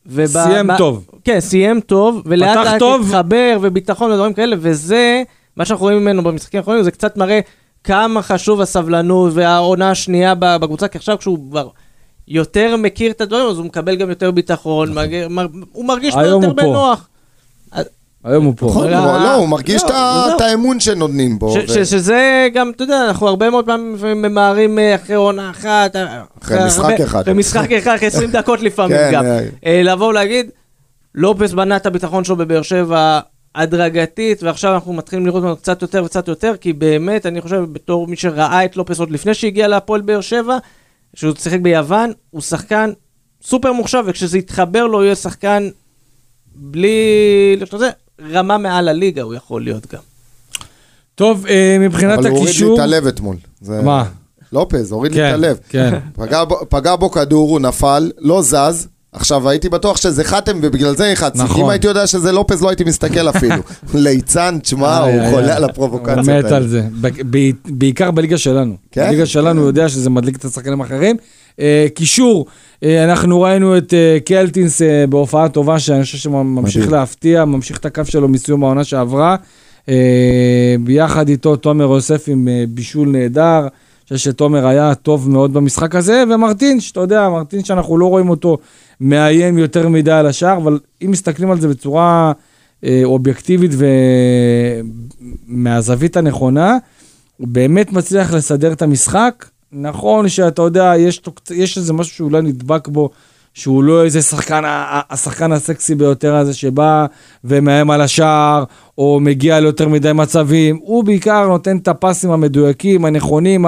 וב- סיים ב- טוב. כן, סיים טוב, ולאט לאט. התחבר וביטחון ודברים כאלה, וזה, מה שאנחנו רואים ממנו במשחקים האחרונים, זה קצת מראה כמה חשוב הסבלנות והעונה השנייה בקבוצה, כי עכשיו כשהוא כבר יותר מכיר את הדברים, אז הוא מקבל גם יותר ביטחון, מרג- מר- הוא מרגיש נכון. היום יותר. בנוח. היום הוא פה. נכון, לא, הוא- לא, הוא מרגיש לא, את האמון שנותנים בו. שזה גם, אתה יודע, אנחנו הרבה מאוד פעמים ממהרים אה, אחרי עונה אחת. אה, אחרי משחק הרבה- אחד. אחרי משחק אחד, אחרי 20 דקות לפעמים כן, גם. אה. אה, לבוא ולהגיד, לופס בנה את הביטחון שלו בבאר שבע הדרגתית, ועכשיו אנחנו מתחילים לראות ממנו קצת יותר וקצת יותר, כי באמת, אני חושב, בתור מי שראה את לופס עוד לפני שהגיע להפועל באר שבע, שהוא שיחק ביוון, הוא שחקן סופר מוחשב, וכשזה יתחבר לו, הוא יהיה שחקן בלי... זה, רמה מעל הליגה הוא יכול להיות גם. טוב, אה, מבחינת אבל הוא הוריד לי הקישור... את הלב אתמול. זה- מה? לופז, הוריד לי כן, את הלב. כן. פגע בו- פגע בו כדור, הוא נפל, לא זז. עכשיו, הייתי בטוח שזה חתם ובגלל זה נלחצתי. נכון. אם הייתי יודע שזה לופז, לא הייתי מסתכל אפילו. ליצן, תשמע, הוא חולה. על הוא הפרובוקציות מת האלה. על זה, ב- ב- בעיקר בליגה שלנו. כן? בליגה שלנו הוא יודע שזה מדליק את השחקנים האחרים. אה, קישור, אה, אנחנו ראינו את אה, קלטינס בהופעה טובה, שאני חושב שממשיך. להפתיע, ממשיך את הקו שלו מסיום העונה שעברה. ביחד איתו תומר יוסף עם בישול נהדר. אני חושב שתומר היה טוב מאוד במשחק הזה, ומרטין, שאתה יודע, מרטין שאנחנו לא רואים אותו מאיים יותר מדי על השער, אבל אם מסתכלים על זה בצורה אה, אובייקטיבית ומהזווית הנכונה, הוא באמת מצליח לסדר את המשחק. נכון שאתה יודע, יש, יש איזה משהו שאולי נדבק בו, שהוא לא איזה שחקן, השחקן הסקסי ביותר הזה שבא ומאיים על השער, או מגיע ליותר מדי מצבים. הוא בעיקר נותן את הפסים המדויקים, הנכונים,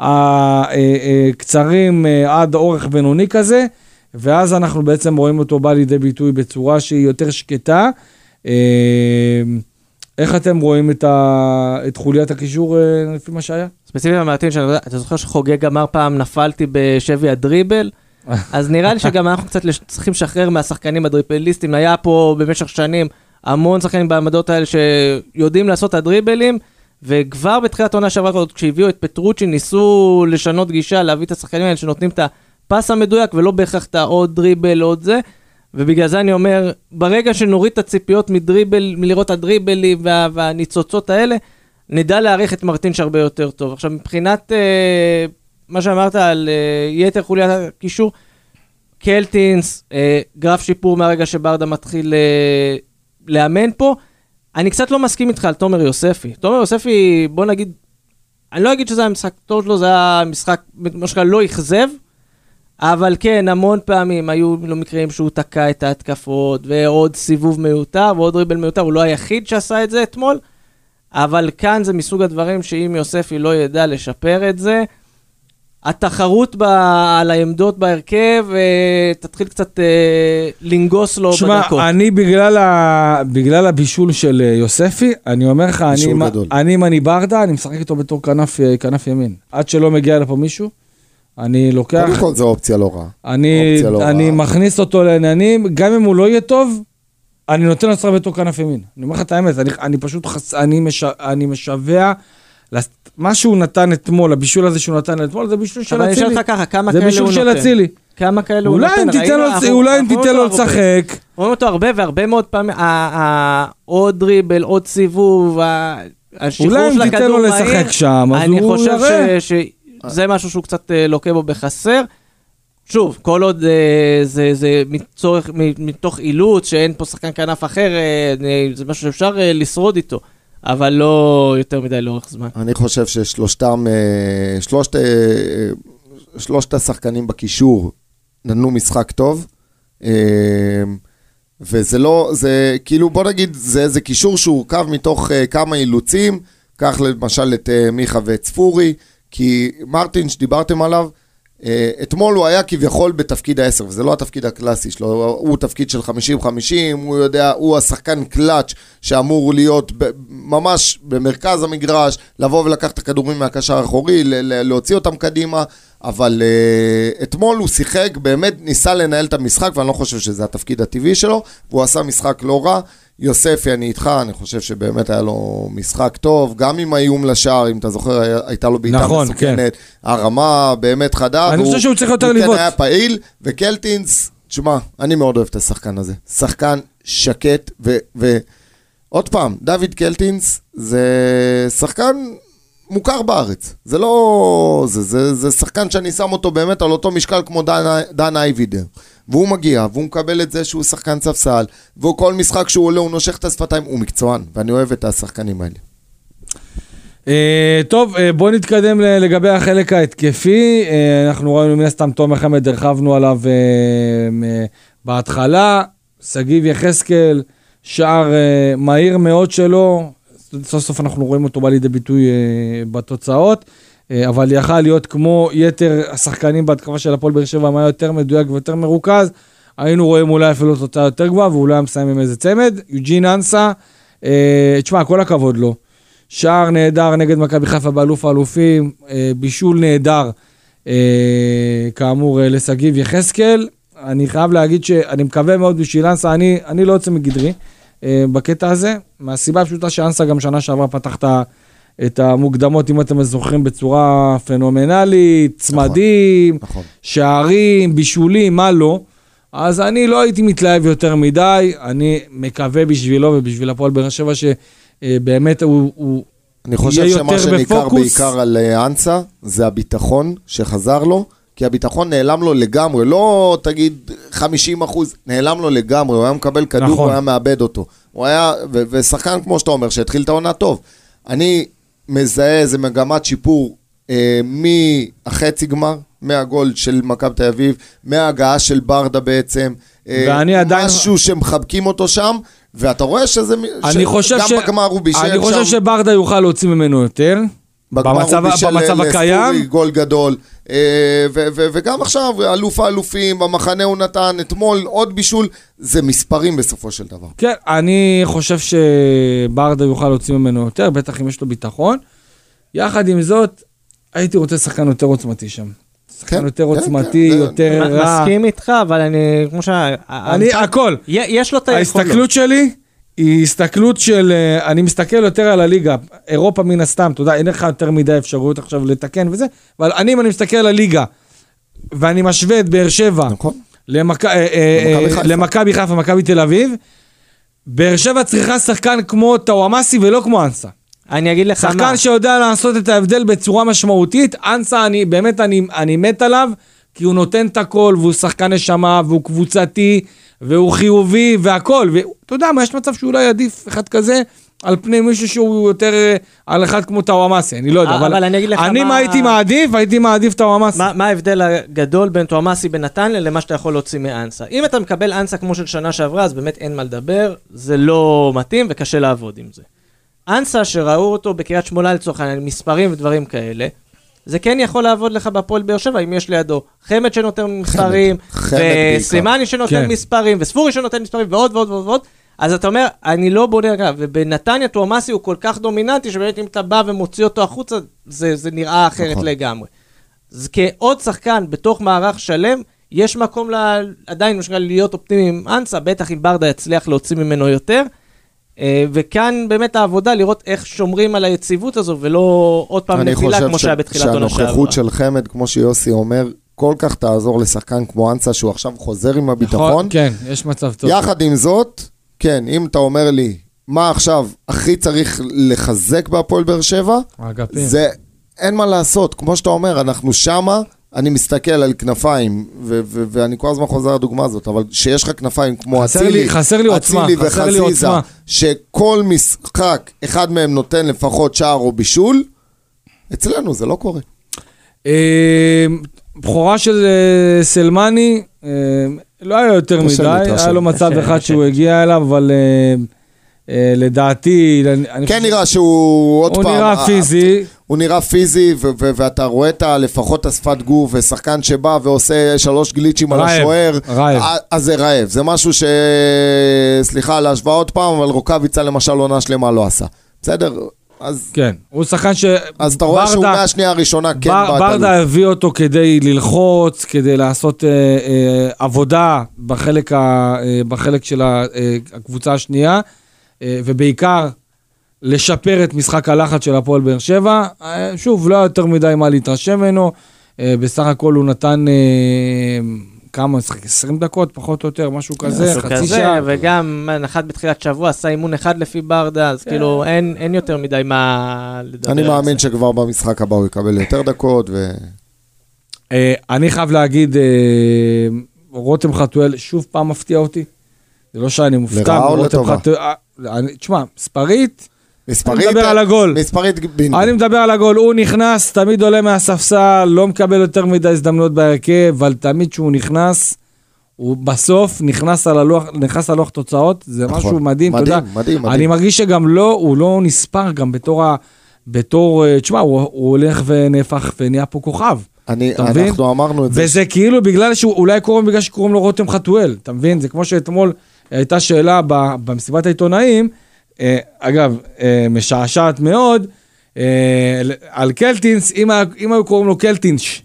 הקצרים אה, עד אורך בינוני כזה, ואז אנחנו בעצם רואים אותו בא לידי ביטוי בצורה שהיא יותר שקטה. איך אתם רואים את, ה... את חוליית הקישור אה, לפי מה שהיה? ספציפית המעטים שאני אתה זוכר שחוגג אמר פעם נפלתי בשבי הדריבל? אז נראה לי שגם אנחנו קצת צריכים לשחרר מהשחקנים הדריבליסטים. היה פה במשך שנים המון שחקנים בעמדות האלה שיודעים לעשות את הדריבלים, וכבר בתחילת העונה שעברה, כשהביאו את פטרוצ'י, ניסו לשנות גישה, להביא את השחקנים האלה שנותנים את הפס המדויק, ולא בהכרח את העוד דריבל, עוד זה. ובגלל זה אני אומר, ברגע שנוריד את הציפיות מדריבל, מלראות את הדריבלים וה, והניצוצות האלה, נדע להעריך את מרטינש הרבה יותר טוב. עכשיו, מבחינת אה, מה שאמרת על אה, יתר חוליית הקישור, קלטינס, אה, גרף שיפור מהרגע שברדה מתחיל אה, לאמן פה. אני קצת לא מסכים איתך על תומר יוספי. תומר יוספי, בוא נגיד, אני לא אגיד שזה היה משחק טוב שלו, זה היה משחק, מה שנקרא, לא אכזב, אבל כן, המון פעמים היו לו מקרים שהוא תקע את ההתקפות, ועוד סיבוב מיותר, ועוד ריבל מיותר, הוא לא היחיד שעשה את זה אתמול, אבל כאן זה מסוג הדברים שאם יוספי לא ידע לשפר את זה, התחרות ב, על העמדות בהרכב אה, תתחיל קצת אה, לנגוס לו שמע, בדקות. אני בגלל, ה... בגלל הבישול של אה, יוספי, אני אומר לך, אני, גדול. אני אם אני ברדה, אני משחק איתו בתור כנף, אה, כנף ימין. עד שלא מגיע לפה מישהו, אני לוקח, קודם כל זו אופציה לא רעה. אני, לא אני רעה. מכניס אותו לעניינים, גם אם הוא לא יהיה טוב, אני נותן לו לשחק בתור כנף ימין. אני אומר לך את האמת, אני, אני פשוט, חס... אני, מש... אני משווע, מה שהוא נתן אתמול, הבישול הזה שהוא נתן אתמול, זה בישול של אבל אני אשאל אצילי. אותך ככה, כמה זה כאלה הוא בישול של נותן? אצילי. כמה כאלה הוא אולי נותן? אולי אם תיתן לו. לשחק. רואים אותו הרבה, והרבה מאוד פעמים, עוד דריבל, עוד סיבוב, השחרור אולי אם של תיתן הכדור לו מהיר, לשחק שם, אז אני הוא חושב יראה. ש- שזה משהו שהוא קצת אה, לוקה בו בחסר. שוב, כל עוד אה, זה, זה מצורך, מתוך אילוץ, שאין פה שחקן כנף אחר, אה, זה משהו שאפשר לשרוד איתו, אבל לא יותר מדי לאורך זמן. אני חושב ששלושתם, שלושת, שלושת השחקנים בקישור נתנו משחק טוב. וזה לא, זה כאילו, בוא נגיד, זה, זה קישור שהורכב מתוך כמה אילוצים, קח למשל את מיכה ואת ספורי, כי מרטין שדיברתם עליו, uh, אתמול הוא היה כביכול בתפקיד העשר, וזה לא התפקיד הקלאסי שלו, הוא תפקיד של 50-50, הוא יודע, הוא השחקן קלאץ' שאמור להיות ב, ממש במרכז המגרש, לבוא ולקחת את הכדורים מהקשר האחורי, ל- להוציא אותם קדימה, אבל uh, אתמול הוא שיחק, באמת ניסה לנהל את המשחק, ואני לא חושב שזה התפקיד הטבעי שלו, והוא עשה משחק לא רע. יוספי, אני איתך, אני חושב שבאמת היה לו משחק טוב, גם עם האיום לשער, אם אתה זוכר, הייתה לו בעיטה נכון, מסוכנת, הרמה באמת חדה. אני חושב שהוא צריך יותר הוא לבעוט. כן היה פעיל, וקלטינס, תשמע, אני מאוד אוהב את השחקן הזה. שחקן שקט, ו... ו... עוד פעם, דוד קלטינס זה שחקן מוכר בארץ. זה לא... זה, זה, זה שחקן שאני שם אותו באמת על אותו משקל כמו דן, דן אייבידר. והוא מגיע, והוא מקבל את זה שהוא שחקן ספסל, וכל משחק שהוא עולה הוא נושך את השפתיים, הוא מקצוען, ואני אוהב את השחקנים האלה. אה, טוב, אה, בואו נתקדם לגבי החלק ההתקפי. אה, אנחנו ראינו מן הסתם תומר חמד, הרחבנו עליו אה, מ- בהתחלה. שגיב יחזקאל, שער אה, מהיר מאוד שלו. סוף סוף אנחנו רואים אותו בא לידי ביטוי אה, בתוצאות. אה, אבל יכל להיות כמו יתר השחקנים בהתקפה של הפועל באר שבע, היה יותר מדויק ויותר מרוכז. היינו רואים אולי אפילו תוצאה יותר גבוהה, ואולי היה מסיים עם איזה צמד. יוג'ין אנסה, אה, תשמע, כל הכבוד לו. שער נהדר נגד מכבי חיפה באלוף האלופים, אה, בישול נהדר, כאמור, לשגיב יחזקאל. אני חייב להגיד שאני מקווה מאוד בשביל אנסה, אני, אני לא יוצא מגדרי בקטע הזה, מהסיבה הפשוטה שאנסה גם שנה שעברה פתח את ה- את המוקדמות, אם אתם זוכרים, בצורה פנומנלית, צמדים, נכון. שערים, בישולים, מה לא. אז אני לא הייתי מתלהב יותר מדי, אני מקווה בשבילו ובשביל הפועל באר שבע שבאמת הוא, הוא אני חושב שמה שניכר. בעיקר על אה, אנסה, זה הביטחון שחזר לו, כי הביטחון נעלם לו לגמרי, לא תגיד 50 אחוז, נעלם לו לגמרי, הוא היה מקבל כדור, נכון. הוא היה מאבד אותו. הוא היה, ו- ושחקן כמו שאתה אומר, שהתחיל את העונה טוב. אני מזהה איזה מגמת שיפור אה, מהחצי גמר, מהגול של מכבי תל אביב, מההגעה של ברדה בעצם. אה, ואני עדיין- משהו שמחבקים אותו שם, ואתה רואה שזה... אני חושב גם ש... בגמר הוא בישל אני חושב שם. שברדה יוכל להוציא ממנו יותר. בגמר במצב, במצב לספורי הקיים, גול גדול. אה, ו- ו- וגם עכשיו, אלוף האלופים, במחנה הוא נתן, אתמול עוד בישול, זה מספרים בסופו של דבר. כן, אני חושב שברדה יוכל להוציא ממנו יותר, בטח אם יש לו ביטחון. יחד עם זאת, הייתי רוצה שחקן יותר עוצמתי שם. שחקן כן, יותר כן, עוצמתי, כן, יותר רע. מסכים איתך, אבל אני, כמו ש... אני, הכל. יש לו את היכולות. ההסתכלות שלי היא הסתכלות של, אה, אני מסתכל יותר על הליגה, אירופה מן הסתם, אתה יודע, אין לך יותר מדי אפשרויות עכשיו לתקן וזה, אבל אני, אם אני מסתכל על הליגה, ואני משווה את באר שבע נכון. אה, אה, למכבי חיפה. למכבי חיפה, מכבי תל אביב, באר שבע צריכה שחקן כמו טוואמאסי ולא כמו אנסה. אני אגיד לך מה. שחקן שיודע לעשות את ההבדל בצורה משמעותית, אנסה, אני באמת, אני, אני מת עליו, כי הוא נותן את הכל, והוא שחקן נשמה, והוא קבוצתי, והוא חיובי, והכל. ואתה יודע מה, יש מצב שאולי עדיף אחד כזה, על פני מישהו שהוא יותר אה, על אחד כמו טוואמאסי, אני לא יודע. אבל אני אגיד לך אני מה- הייתי מעדיף, הייתי מעדיף טוואמאסי. מה, מה ההבדל הגדול בין תואמאסי בנתניה למה שאתה יכול להוציא מאנסה? אם אתה מקבל אנסה כמו של שנה שעברה, אז באמת אין מה לדבר, זה לא מתאים וקשה לעבוד עם זה. אנסה, שראו אותו בקריית שמונה לצורך העניין, מספרים ודברים כאלה, זה כן יכול לעבוד לך בהפועל באר שבע, אם יש לידו חמד שנותן מספרים. וסלימני שנותן כן. מספרים, וספורי שנותן מספרים, ועוד ועוד ועוד ועוד. אז אתה אומר, אני לא בונה, אגב, ובנתניה תואמאסי הוא כל כך דומיננטי, שבאמת אם אתה בא ומוציא אותו החוצה, זה, זה נראה אחרת נכון. לגמרי. אז כעוד שחקן בתוך מערך שלם, יש מקום ל... עדיין, מה שנקרא, להיות אופטימי עם אנסה, בטח אם ברדה יצליח להוציא ממנו יותר. אה, וכאן באמת העבודה, לראות איך שומרים על היציבות הזו, ולא עוד פעם אני נפילה חושב כמו ש- שהיה בתחילת עונה שעברה. שהנוכחות של חמד, כמו שיוסי אומר, כל כך תעזור לשחקן כמו אנסה, שהוא עכשיו חוזר עם יכול- הביטחון. כן, יש מצב טוב. יחד עם זאת, כן, אם אתה אומר לי, מה עכשיו הכי צריך לחזק בהפועל באר שבע, האגפים. זה אין מה לעשות. כמו שאתה אומר, אנחנו שמה, אני מסתכל על כנפיים, ו- ו- ואני כל הזמן חוזר לדוגמה הזאת, אבל שיש לך כנפיים כמו חסר אצילי, לי- חסר לי עוצמה, אצילי חסר לי וחזיזה, עוצמה. שכל משחק, אחד מהם נותן לפחות שער או בישול, אצלנו זה לא קורה. אה, בכורה של אה, סלמני, אה, לא היה יותר מדי. היה לו מצב אחד. שהוא הגיע אליו, אבל לדעתי, אני כן חושב- נראה שהוא, עוד הוא פעם, נראה אה, פיזי, הוא נראה פיזי, ו- ו- ואתה רואה את לפחות השפת גוף, ושחקן שבא ועושה שלוש גליצ'ים על השוער, רעב. אה, אז זה רעב. זה משהו ש... סליחה על ההשוואה עוד פעם, אבל רוקאביצה למשל עונה שלמה לא עשה. בסדר? אז, כן, הוא שחקן ש... אז אתה רואה שהוא ברדה- מהשנייה הראשונה כן בר- בא ברדה הביא אותו כדי ללחוץ, כדי לעשות אה, אה, עבודה בחלק, ה, אה, בחלק של ה, אה, הקבוצה השנייה, אה, ובעיקר לשפר את משחק הלחץ של הפועל באר שבע. אה, שוב, לא היה יותר מדי מה להתרשם ממנו, אה, בסך הכל הוא נתן אה, כמה, משחק? 20 דקות, פחות או יותר, משהו כזה, משהו חצי כזה, שעה. וגם נחת בתחילת שבוע, עשה אימון אחד לפי ברדה, אז כאילו אין אין יותר מדי מה לדבר אני על מאמין זה. שכבר במשחק הבא הוא יקבל יותר דקות, ו... אה, אני חייב להגיד, אה, רותם חתואל שוב פעם מפתיע אותי. זה לא שאני מופתע, לרעה או לטובה? אה, אני- תשמע, מספרית, מספרית... מדבר על הגול. מספרית בינגו. אני מדבר על הגול, הוא נכנס, תמיד עולה מהספסל, לא מקבל יותר מדי הזדמנויות בהרכב, אבל תמיד כשהוא נכנס, הוא בסוף נכנס על הלוח, נכנס על לוח תוצאות, זה נכון. משהו מדהים, אתה מדהים, יודע. מדהים, מדהים. אני מרגיש שגם לא, הוא לא נספר גם בתור ה... בתור, אה, תשמע, הוא, הוא הולך ונהפך ונהיה פה כוכב. אני, אתה מבין? אנחנו אמרנו את זה. וזה כאילו בגלל שהוא, אולי קוראים בגלל שקוראים לו רותם חתואל, אתה מבין? זה כמו שאתמול הייתה שאלה במסיבת העיתונאים, אה, אגב, אה, משעשעת מאוד, אה, על קלטינס, אם, אם היו קוראים לו קלטינש,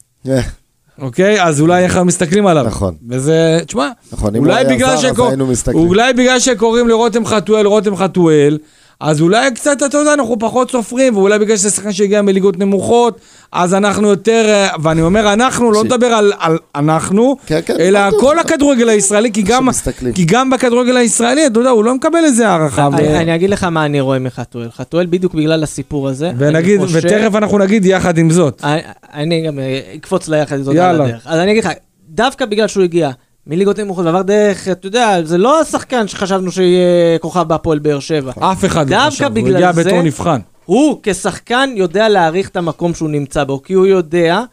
אוקיי? אז אולי איך מסתכלים עליו. נכון. וזה, תשמע, נכון, אולי בגלל, זר, שקור... אולי בגלל שקוראים לרותם חתואל רותם חתואל, אז אולי קצת, אתה יודע, אנחנו פחות סופרים, ואולי בגלל שזה שחקן שהגיע מליגות נמוכות, אז אנחנו יותר, אה, ואני אומר אנחנו, לא נדבר על, על אנחנו, כן, כן, אלא. כל הכדורגל הישראלי, כי גם. כי גם בכדורגל הישראלי, אתה יודע, הוא לא מקבל איזה הערכה. ו- אני אגיד לך מה אני רואה מחתואל. חתואל בדיוק בגלל הסיפור הזה. ונגיד, חושב- ותכף אנחנו נגיד יחד עם זאת. אני- אני גם אה, אקפוץ ליחד איתו על יאללה. הדרך. אז אני אגיד לך, דווקא בגלל שהוא הגיע מליגות נמוכות ועבר דרך, אתה יודע, זה לא השחקן שחשבנו שיהיה כוכב בהפועל באר שבע. אף אחד לא חשב, הוא הגיע בתור נבחן. הוא כשחקן יודע להעריך את המקום שהוא נמצא בו, כי הוא יודע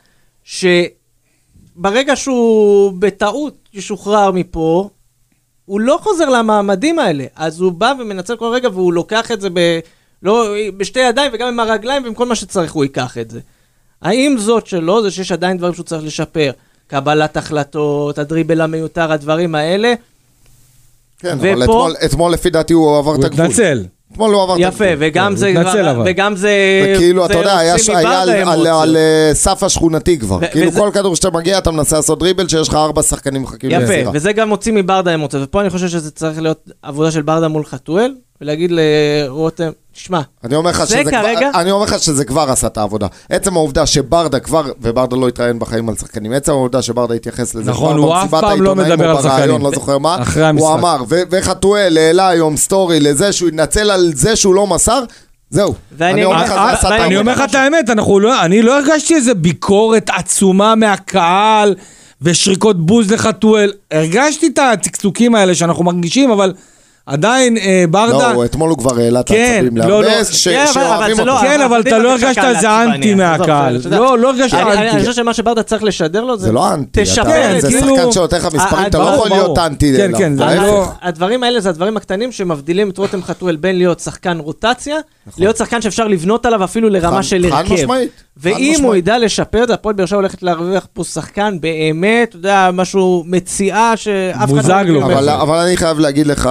שברגע שהוא בטעות ישוחרר מפה, הוא לא חוזר למעמדים האלה. אז הוא בא ומנצל כל רגע והוא לוקח את זה ב... לא, בשתי ידיים וגם עם הרגליים ועם כל מה שצריך הוא ייקח את זה. האם זאת שלו, זה שיש עדיין דברים שהוא צריך לשפר. קבלת החלטות, הדריבל המיותר, הדברים האלה. כן, ופה- אבל אתמול- אתמול לפי דעתי הוא עבר את הוא הגבול. התנצל. אתמול הוא עבר את הגבול. יפה, וגם הוא זה... התנצל, אבל. וגם זה... זה כאילו, אתה יודע, היה ש- היה על- על- אמוציות. על אה, סף השכונתי כבר. ו- כאילו וזה- כל כדור שאתה מגיע, אתה מנסה לעשות דריבל שיש לך ארבע שחקנים מחכים יפה, למסירה. וזה גם מוציא מברדה אמוציות. ופה אני חושב שזה צריך להיות עבודה של ברדה מול חתואל, ולהגיד לרותם, תשמע, אני אומר לך זה שזה כרגע- כבר, אני אומר לך שזה כבר עשה את העבודה. עצם העובדה שברדה כבר, וברדה לא התראיין בחיים על שחקנים, עצם העובדה שברדה התייחס לזה נכון, כבר הוא אף במסיבת פעם לא העיתונאים מדבר או שחקנים. לא זוכר מה, אחרי המשחק. הוא אמר, וחתואל העלה היום סטורי לזה שהוא יתנצל על זה שהוא לא מסר, זהו. ואני אני אומר אומר- לך, אה, את ואני אני. אומר לך את האמת, אנחנו לא, אני לא הרגשתי איזה ביקורת עצומה מהקהל ושריקות בוז לחתואל. הרגשתי את הצקצוקים האלה שאנחנו מרגישים, אבל עדיין אה, ברדה... לא, אתמול הוא כבר העלה את כן, העצבים לא, להרבה, לא. ש- כן, אבל- אבל שאוהבים אותו. לא- כן, אבל אנחנו אתה לא הרגשת איזה אנטי מהקהל. לא, לא הרגשת אני- אני אנטי. חושב שמה שברדה צריך לשדר לו זה... זה לא אנטי, זה כאילו- שחקן שנותן לך מספרים, אתה לא יכול להיות. אנטי כן. כן, זה. לא- הדברים האלה זה הדברים הקטנים שמבדילים את רותם חתואל בין להיות שחקן רוטציה, להיות שחקן שאפשר לבנות עליו אפילו לרמה נכון. של חד הרכב. משמעית, חד ואם הוא. ידע לשפר את זה, הפועל באר שבע הולכת להרוויח פה שחקן באמת, אתה יודע, משהו מציאה שאף אחד לא... מכיר. אבל, אבל אני חייב להגיד לך,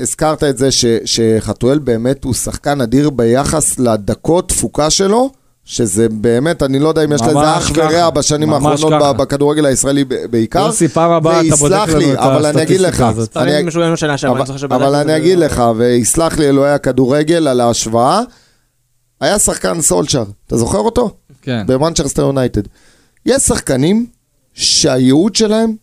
הזכרת את זה ש, שחתואל באמת הוא שחקן אדיר ביחס לדקות תפוקה שלו, שזה באמת, אני לא יודע אם יש לזה אח ורע. בשנים האחרונות ככה. ב- בכדורגל הישראלי בעיקר. יוסי, פעם הבאה אתה בודק לנו את הסטטיסטיקה הזאת. אבל, אני. אגיד לך, ויסלח לי אלוהי הכדורגל על ההשוואה, היה שחקן סולצ'ר, אתה זוכר אותו? כן. במנצ'רסטר יונייטד. יש שחקנים שהייעוד שלהם,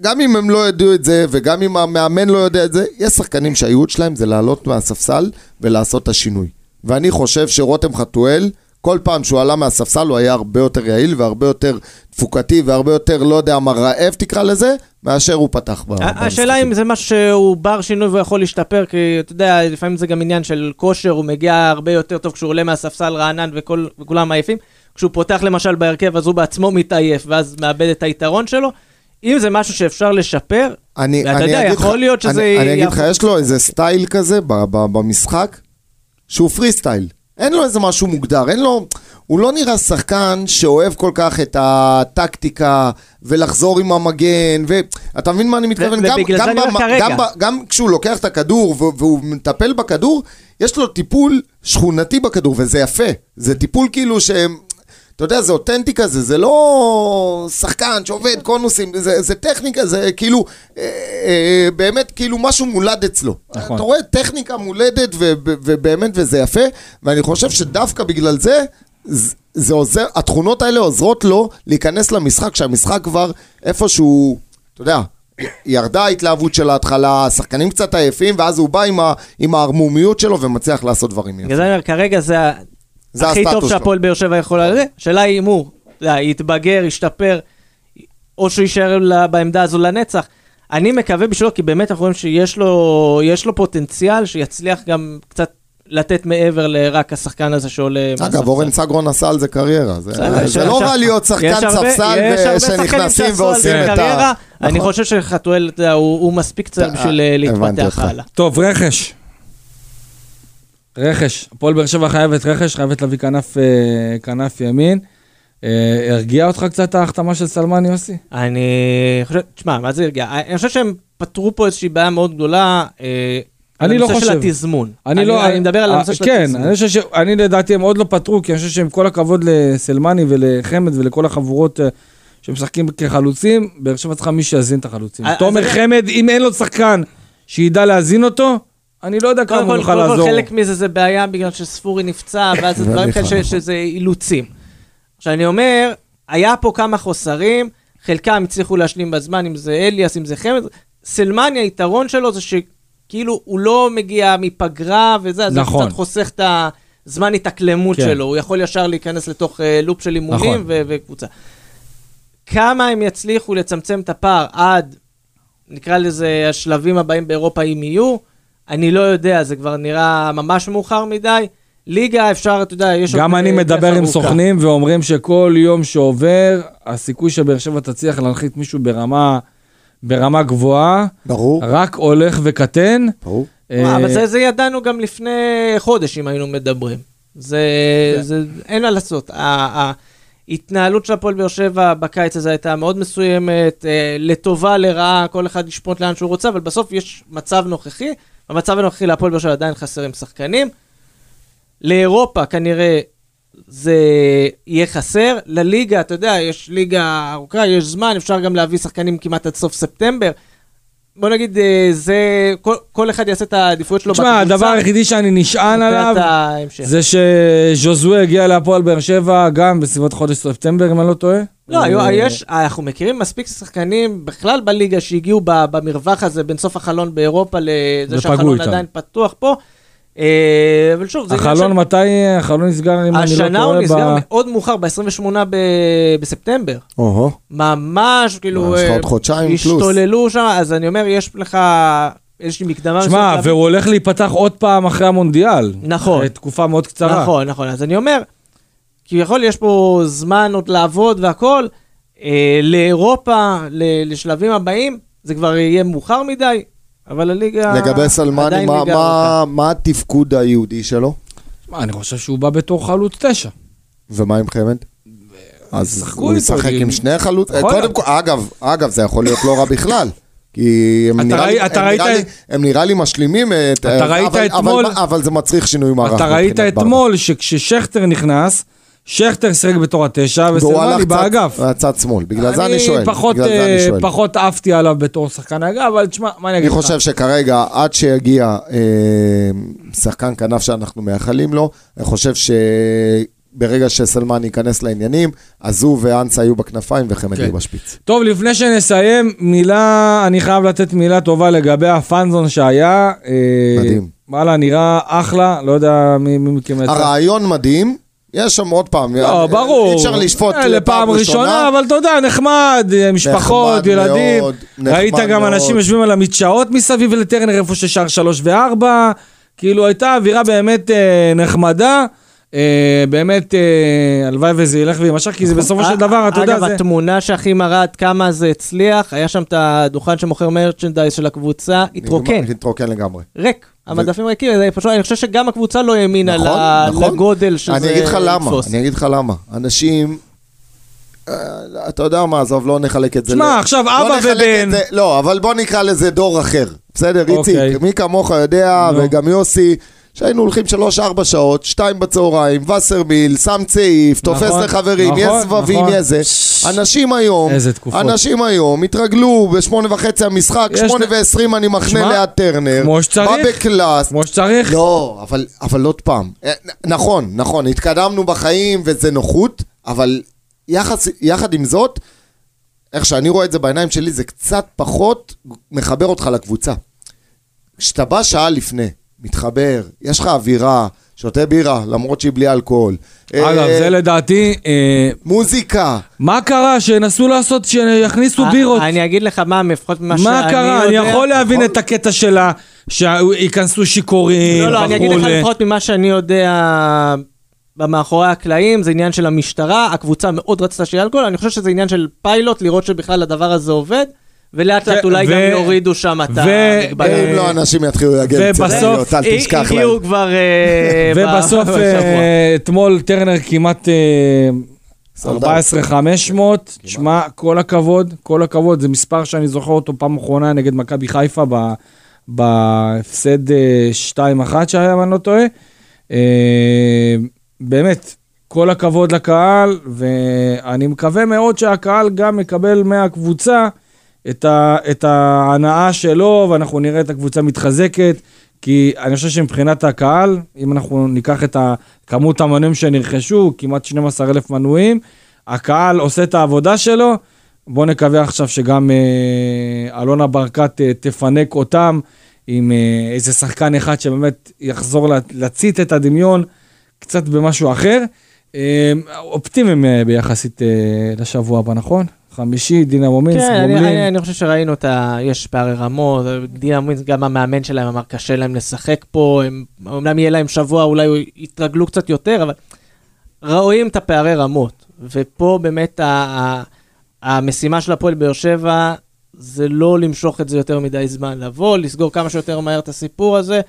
גם אם הם לא ידעו את זה, וגם אם המאמן לא יודע את זה, יש שחקנים שהייעוד שלהם זה לעלות מהספסל ולעשות את השינוי. ואני חושב שרותם חתואל, כל פעם שהוא עלה מהספסל הוא היה הרבה יותר יעיל והרבה יותר תפוקתי והרבה יותר, לא יודע מה, רעב תקרא לזה, מאשר הוא פתח ב- השאלה במשחקים. אם זה משהו שהוא בר שינוי ויכול להשתפר, כי אתה יודע, לפעמים זה גם עניין של כושר, הוא מגיע הרבה יותר טוב כשהוא עולה מהספסל רענן וכולם עייפים. כשהוא פותח למשל בהרכב, אז הוא בעצמו מתעייף, ואז מאבד את היתרון שלו. אם זה משהו שאפשר לשפר, אני, ואתה אני יודע, יכול לך- להיות שזה אני, אני אגיד לך, יש לו איזה סטייל כזה ב, ב, במשחק, שהוא פרי סטייל. אין לו איזה משהו מוגדר, אין לו... הוא לא נראה שחקן שאוהב כל כך את הטקטיקה ולחזור עם המגן, ואתה מבין מה אני מתכוון? גם, גם. גם, ב- גם כשהוא לוקח את הכדור והוא מטפל בכדור, יש לו טיפול שכונתי בכדור, וזה יפה. זה טיפול כאילו שהם... אתה יודע, זה אותנטי כזה, זה לא שחקן שעובד קונוסים, זה, זה טכניקה, זה כאילו, אה, אה, באמת כאילו משהו מולד אצלו. נכון. אתה רואה טכניקה מולדת ו, ו, ובאמת וזה יפה, ואני חושב שדווקא בגלל זה, זה, זה עוזר, התכונות האלה עוזרות לו להיכנס למשחק, שהמשחק כבר איפשהו, אתה יודע, ירדה ההתלהבות של ההתחלה, השחקנים קצת עייפים, ואז הוא בא עם, ה, עם הערמומיות שלו ומצליח לעשות דברים יפים. בגלל זה כרגע זה ה- זה הכי הסטטוס טוב. שהפועל באר שבע יכולה לזה. השאלה היא אם הוא, יודע, יתבגר, ישתפר, או שהוא יישאר לה- בעמדה הזו לנצח. אני מקווה בשבילו, כי באמת אנחנו רואים שיש לו, יש לו פוטנציאל שיצליח גם קצת לתת מעבר לרק השחקן הזה שעולה אגב. אורן סגרון עשה על זה קריירה. זה, יש- זה לא רע להיות שחקן ספסל יש הרבה ו- שחקנים שנכנסים שעשו על ועושים זה את קריירה. ה... אני נכון. חושב שחתואל, הוא מספיק צעיר בשביל אה, להתפתח. הלאה. טוב, רכש. רכש. הפועל באר שבע חייבת רכש, חייבת להביא כנף, אה, כנף ימין. אה, הרגיע אותך קצת ההחתמה של סלמן יוסי? אני חושב, תשמע, מה זה הרגיע? אני חושב שהם פתרו פה איזושהי בעיה מאוד גדולה. אה, אני לא הנושא של חושב. התזמון. אני לא... אני מדבר על הנושא של כן, התזמון. אני חושב ש... אני לדעתי הם עוד לא פתרו, כי אני חושב שעם כל הכבוד לסלמני ולחמד ולכל החבורות שמשחקים כחלוצים, באר שבע צריכה מי שיזין את החלוצים. תומר חמד, אם אין לו שחקן שידע להזין אותו, אני לא יודע כמה הוא כל, יוכל קודם כל לעזור. חלק מזה זה בעיה בגלל שספורי נפצע, ואז זה דברים כאלה שזה אילוצים. עכשיו אני אומר, היה פה כמה חוסרים, חלקם הצליחו להשלים בזמן, אם זה אליאס, אם זה חמד. סלמני, היתרון שלו זה שכאילו הוא לא מגיע מפגרה וזה, אז נכון. הוא קצת חוסך את הזמן התאקלמות כן. שלו, הוא יכול ישר להיכנס לתוך אה, לופ של אימונים נכון. ו- וקבוצה. כמה הם יצליחו לצמצם את הפער עד, נקרא לזה, השלבים הבאים באירופה, אם יהיו, אני לא יודע, זה כבר נראה ממש מאוחר מדי. ליגה אפשר, אתה יודע, יש... גם אני אה, מדבר עם. סוכנים ואומרים שכל יום שעובר, הסיכוי שבאר שבע תצליח להנחית מישהו ברמה, ברמה גבוהה, ברור, רק הולך וקטן. ברור. אבל אה, זה, זה ידענו גם לפני חודש, אם היינו מדברים. זה, כן. זה, אין מה לעשות. ה, ה, התנהלות של הפועל באר שבע בקיץ הזה הייתה מאוד מסוימת, אה, לטובה, לרעה, כל אחד ישפוט לאן שהוא רוצה, אבל בסוף יש מצב נוכחי. במצב הנוכחי להפועל באר שבע עדיין חסרים שחקנים. לאירופה כנראה זה יהיה חסר. לליגה, אתה יודע, יש ליגה ארוכה, יש זמן, אפשר גם להביא שחקנים כמעט עד סוף ספטמבר. בוא נגיד, אה, זה, כל, כל אחד יעשה את העדיפויות שלו תשמע, הדבר היחידי שאני נשען עליו, ההמשך. זה שז'וזואה הגיע להפועל באר שבע גם בסביבות חודש ספטמבר, אם אני לא טועה. לא, אה, יש, אנחנו מכירים מספיק שחקנים בכלל בליגה שהגיעו ב- במרווח הזה בין סוף החלון באירופה לזה שהחלון איתם. עדיין פתוח פה. אה, אבל שוב, זה החלון מתי, החלון נסגר, אם אני לא השנה הוא טועה, נסגר ב- מאוד מאוחר, ב-28 בספטמבר. אוהו. ממש, כאילו, יש לך אה, עוד חודשיים פלוס. השתוללו שם, אז אני אומר, יש לך איזושהי מקדמה. שמע, והוא הולך להיפתח עוד פעם אחרי המונדיאל. נכון. תקופה מאוד קצרה. נכון, נכון. אז אני אומר, כביכול יש פה זמן עוד לעבוד והכל, אה, לאירופה, ל- לשלבים הבאים, זה כבר יהיה מאוחר מדי, אבל הליגה לגבי סלמני, מה- ליגה מה-. מה התפקוד היהודי שלו? שמע, אני חושב שהוא בא בתור חלוץ תשע. ומה עם חמד? אז הוא ישחק כי- עם שני חלוצים? יכול קודם. כל, אגב, אגב, זה יכול להיות לא רע בכלל. כי הם אתה נראה לי- ראי- אתה הם ראית- נראה לי- הם נראה לי משלימים את... אתה ראית אבל- אתמול- אבל- אבל זה מצריך שינוי מערך. אתה ראית. אתמול שכששכטר נכנס, שכטר שיחק בתור התשע, וסלמני באגף. צד- שמאל, בגלל זה אני שואל. פחות, בגלל זה אני אה, שואל. פחות עפתי עליו בתור שחקן אגף, אבל תשמע, מה אני אגיד אני לך? חושב שכרגע, עד שיגיע אה, שחקן כנף שאנחנו מייחלים לו, אני חושב שברגע שסלמן ייכנס לעניינים, אז הוא ואנסה יהיו בכנפיים וחמד כן. יהיו בשפיץ. טוב, לפני שנסיים, מילה, אני חייב לתת מילה טובה לגבי הפאנזון שהיה. אה, מדהים. וואלה, נראה אחלה, לא יודע מי מי מכם יצא. הרעיון מדהים, יש שם עוד פעם, לא, ברור. אי אפשר לשפוט אה, לפעם ראשונה, אבל אתה יודע, נחמד, אה, משפחות, נחמד ילדים. מאוד, נחמד ראית גם מאוד. אנשים יושבים על המדשאות מסביב לטרנר, איפה ששר שלוש וארבע. כאילו, הייתה אווירה באמת אה, נחמדה. אה, באמת, אה, הלוואי וזה ילך ויימשך, כי זה בסופו של דבר, אתה יודע, אגב, זה... התמונה שהכי מראה עד כמה זה הצליח, היה שם את הדוכן שמוכר מרצ'נדייז של הקבוצה, התרוקן, התרוקן לגמרי. ריק. המדפים ריקים, פשוט, אני חושב שגם הקבוצה לא האמינה נכון, ל- נכון. לגודל שזה אני אגיד לך למה. אני אגיד לך למה. אנשים, אה, אתה יודע מה, עזוב, לא נחלק את זה. שמע, ל- עכשיו לא אבא ובן. לא, אבל בוא נקרא לזה דור אחר. בסדר, אוקיי. איציק, מי כמוך יודע. וגם יוסי, שהיינו הולכים שלוש-ארבע שעות, שתיים בצהריים, וסרמיל, שם צעיף, תופס נכון, לחברים, יש נכון, סבבים, נכון. יש זה. אנשים היום. אנשים היום התרגלו בשמונה וחצי המשחק, יש שמונה ועשרים אני מחנה ליד טרנר. כמו שצריך. בא בקלאס, כמו שצריך. לא, אבל, אבל עוד פעם, אה, נכון, נכון, התקדמנו בחיים וזה נוחות, אבל יחס, יחד עם זאת, איך שאני רואה את זה בעיניים שלי, זה קצת פחות מחבר אותך לקבוצה. כשאתה בא שעה לפני, מתחבר, יש לך אווירה, שותה בירה, למרות שהיא בלי אלכוהול. אגב, אה, זה לדעתי, אה, מוזיקה, מה קרה? שינסו לעשות, שיכניסו בירות. אה, אני אגיד לך מה, לפחות ממה שאני יודע... מה קרה? אני יכול להבין. את הקטע שלה, שייכנסו שיכורים, לא, לא, אני אגיד לך. לפחות ממה שאני יודע במאחורי הקלעים, זה עניין של המשטרה, הקבוצה מאוד רצתה שיהיה אלכוהול, אני חושב שזה עניין של פיילוט, לראות שבכלל הדבר הזה עובד, ולאט לאט אולי גם יורידו שם את המגבלה. אם לא אנשים יתחילו להגיע לצדדיות, אל תשכח להם. הגיעו כבר... אה, ובסוף. אה, אתמול טרנר כמעט אה, סולד 14,500, שמע, כל הכבוד, כל הכבוד, זה מספר שאני זוכר אותו פעם אחרונה נגד מכבי חיפה בהפסד אה, 2-1 שהיה, אם אני לא טועה. אה, באמת, כל הכבוד לקהל, ואני מקווה מאוד שהקהל גם מקבל מהקבוצה את, ה, את ההנאה שלו, ואנחנו נראה את הקבוצה מתחזקת, כי אני חושב שמבחינת הקהל, אם אנחנו ניקח את כמות המנויים שנרכשו, כמעט 12,000 מנויים, הקהל עושה את העבודה שלו. בואו נקווה עכשיו שגם אה, אלונה ברקת אה, תפנק אותם עם אה, איזה שחקן אחד שבאמת יחזור לה- להצית את הדמיון קצת במשהו אחר. אה, אופטימיים אה, ביחסית אה, לשבוע הבא, נכון? חמישי, דינמו מינסק, כן, אני, גומלין. אני, אני חושב שראינו את ה... יש פערי רמות, דיאמווינס, גם המאמן שלהם אמר קשה להם לשחק פה, הם, אומנם יהיה להם שבוע, אולי יתרגלו קצת יותר, אבל רואים את הפערי רמות. ופה באמת ה, ה, המשימה של הפועל באר שבע זה לא למשוך את זה יותר מדי זמן, לבוא, לסגור כמה שיותר מהר את הסיפור הזה,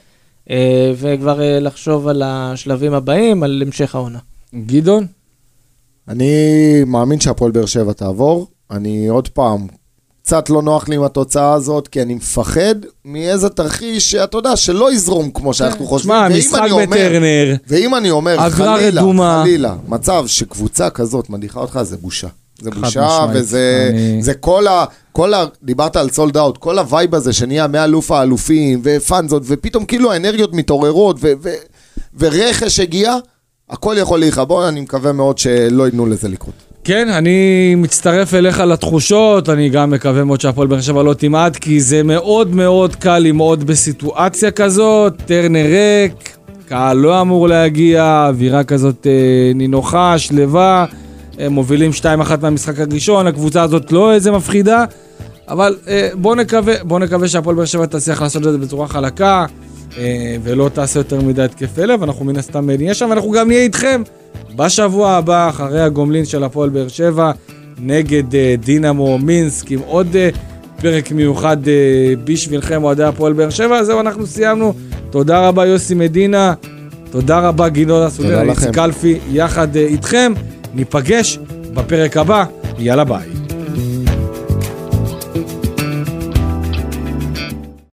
אה, וכבר אה, לחשוב על השלבים הבאים, על המשך העונה. גדעון? אני מאמין שהפועל באר שבע תעבור. אני עוד פעם, קצת לא נוח לי עם התוצאה הזאת, כי אני מפחד מאיזה תרחיש, שאתה יודע, שלא יזרום כמו שאנחנו חושבים. שמע, ואם משחק בטרנר, ואם אני אומר, חלילה, רדומה. חלילה, מצב שקבוצה כזאת מדיחה אותך, זה בושה. זה בושה. וזה אני- זה כל ה... כל ה... דיברת על sold out, כל ה vibe הזה שנהיה מאלוף האלופים, ו fan zone, ופתאום כאילו האנרגיות מתעוררות, ו... ו... ורכש הגיע, הכל יכול להיכבון, אני מקווה מאוד שלא ייתנו לזה לקרות. כן, אני מצטרף אליך לתחושות, אני גם מקווה מאוד שהפועל באר שבע לא תמעט, כי זה מאוד מאוד קל למעוד בסיטואציה כזאת, טרנר ריק, קהל לא אמור להגיע, אווירה כזאת אה, נינוחה, שלווה, הם מובילים 2-1 מהמשחק הראשון, הקבוצה הזאת לא איזה מפחידה, אבל אה, בואו נקווה, בוא נקווה שהפועל באר שבע תצליח לעשות את זה בצורה חלקה, ולא תעשה יותר מדי התקף לב, אנחנו מן הסתם נהיה שם, ואנחנו גם נהיה איתכם בשבוע הבא, אחרי הגומלין של הפועל באר שבע, נגד אה, דינמו מינסק, עם עוד אה, פרק מיוחד אה, בשבילכם, אוהדי הפועל באר שבע. זהו, אנחנו סיימנו. תודה רבה, יוסי מדינה. תודה רבה, גינון הסודר, איציק. קלפי, יחד אה, איתכם. ניפגש בפרק הבא. יאללה ביי.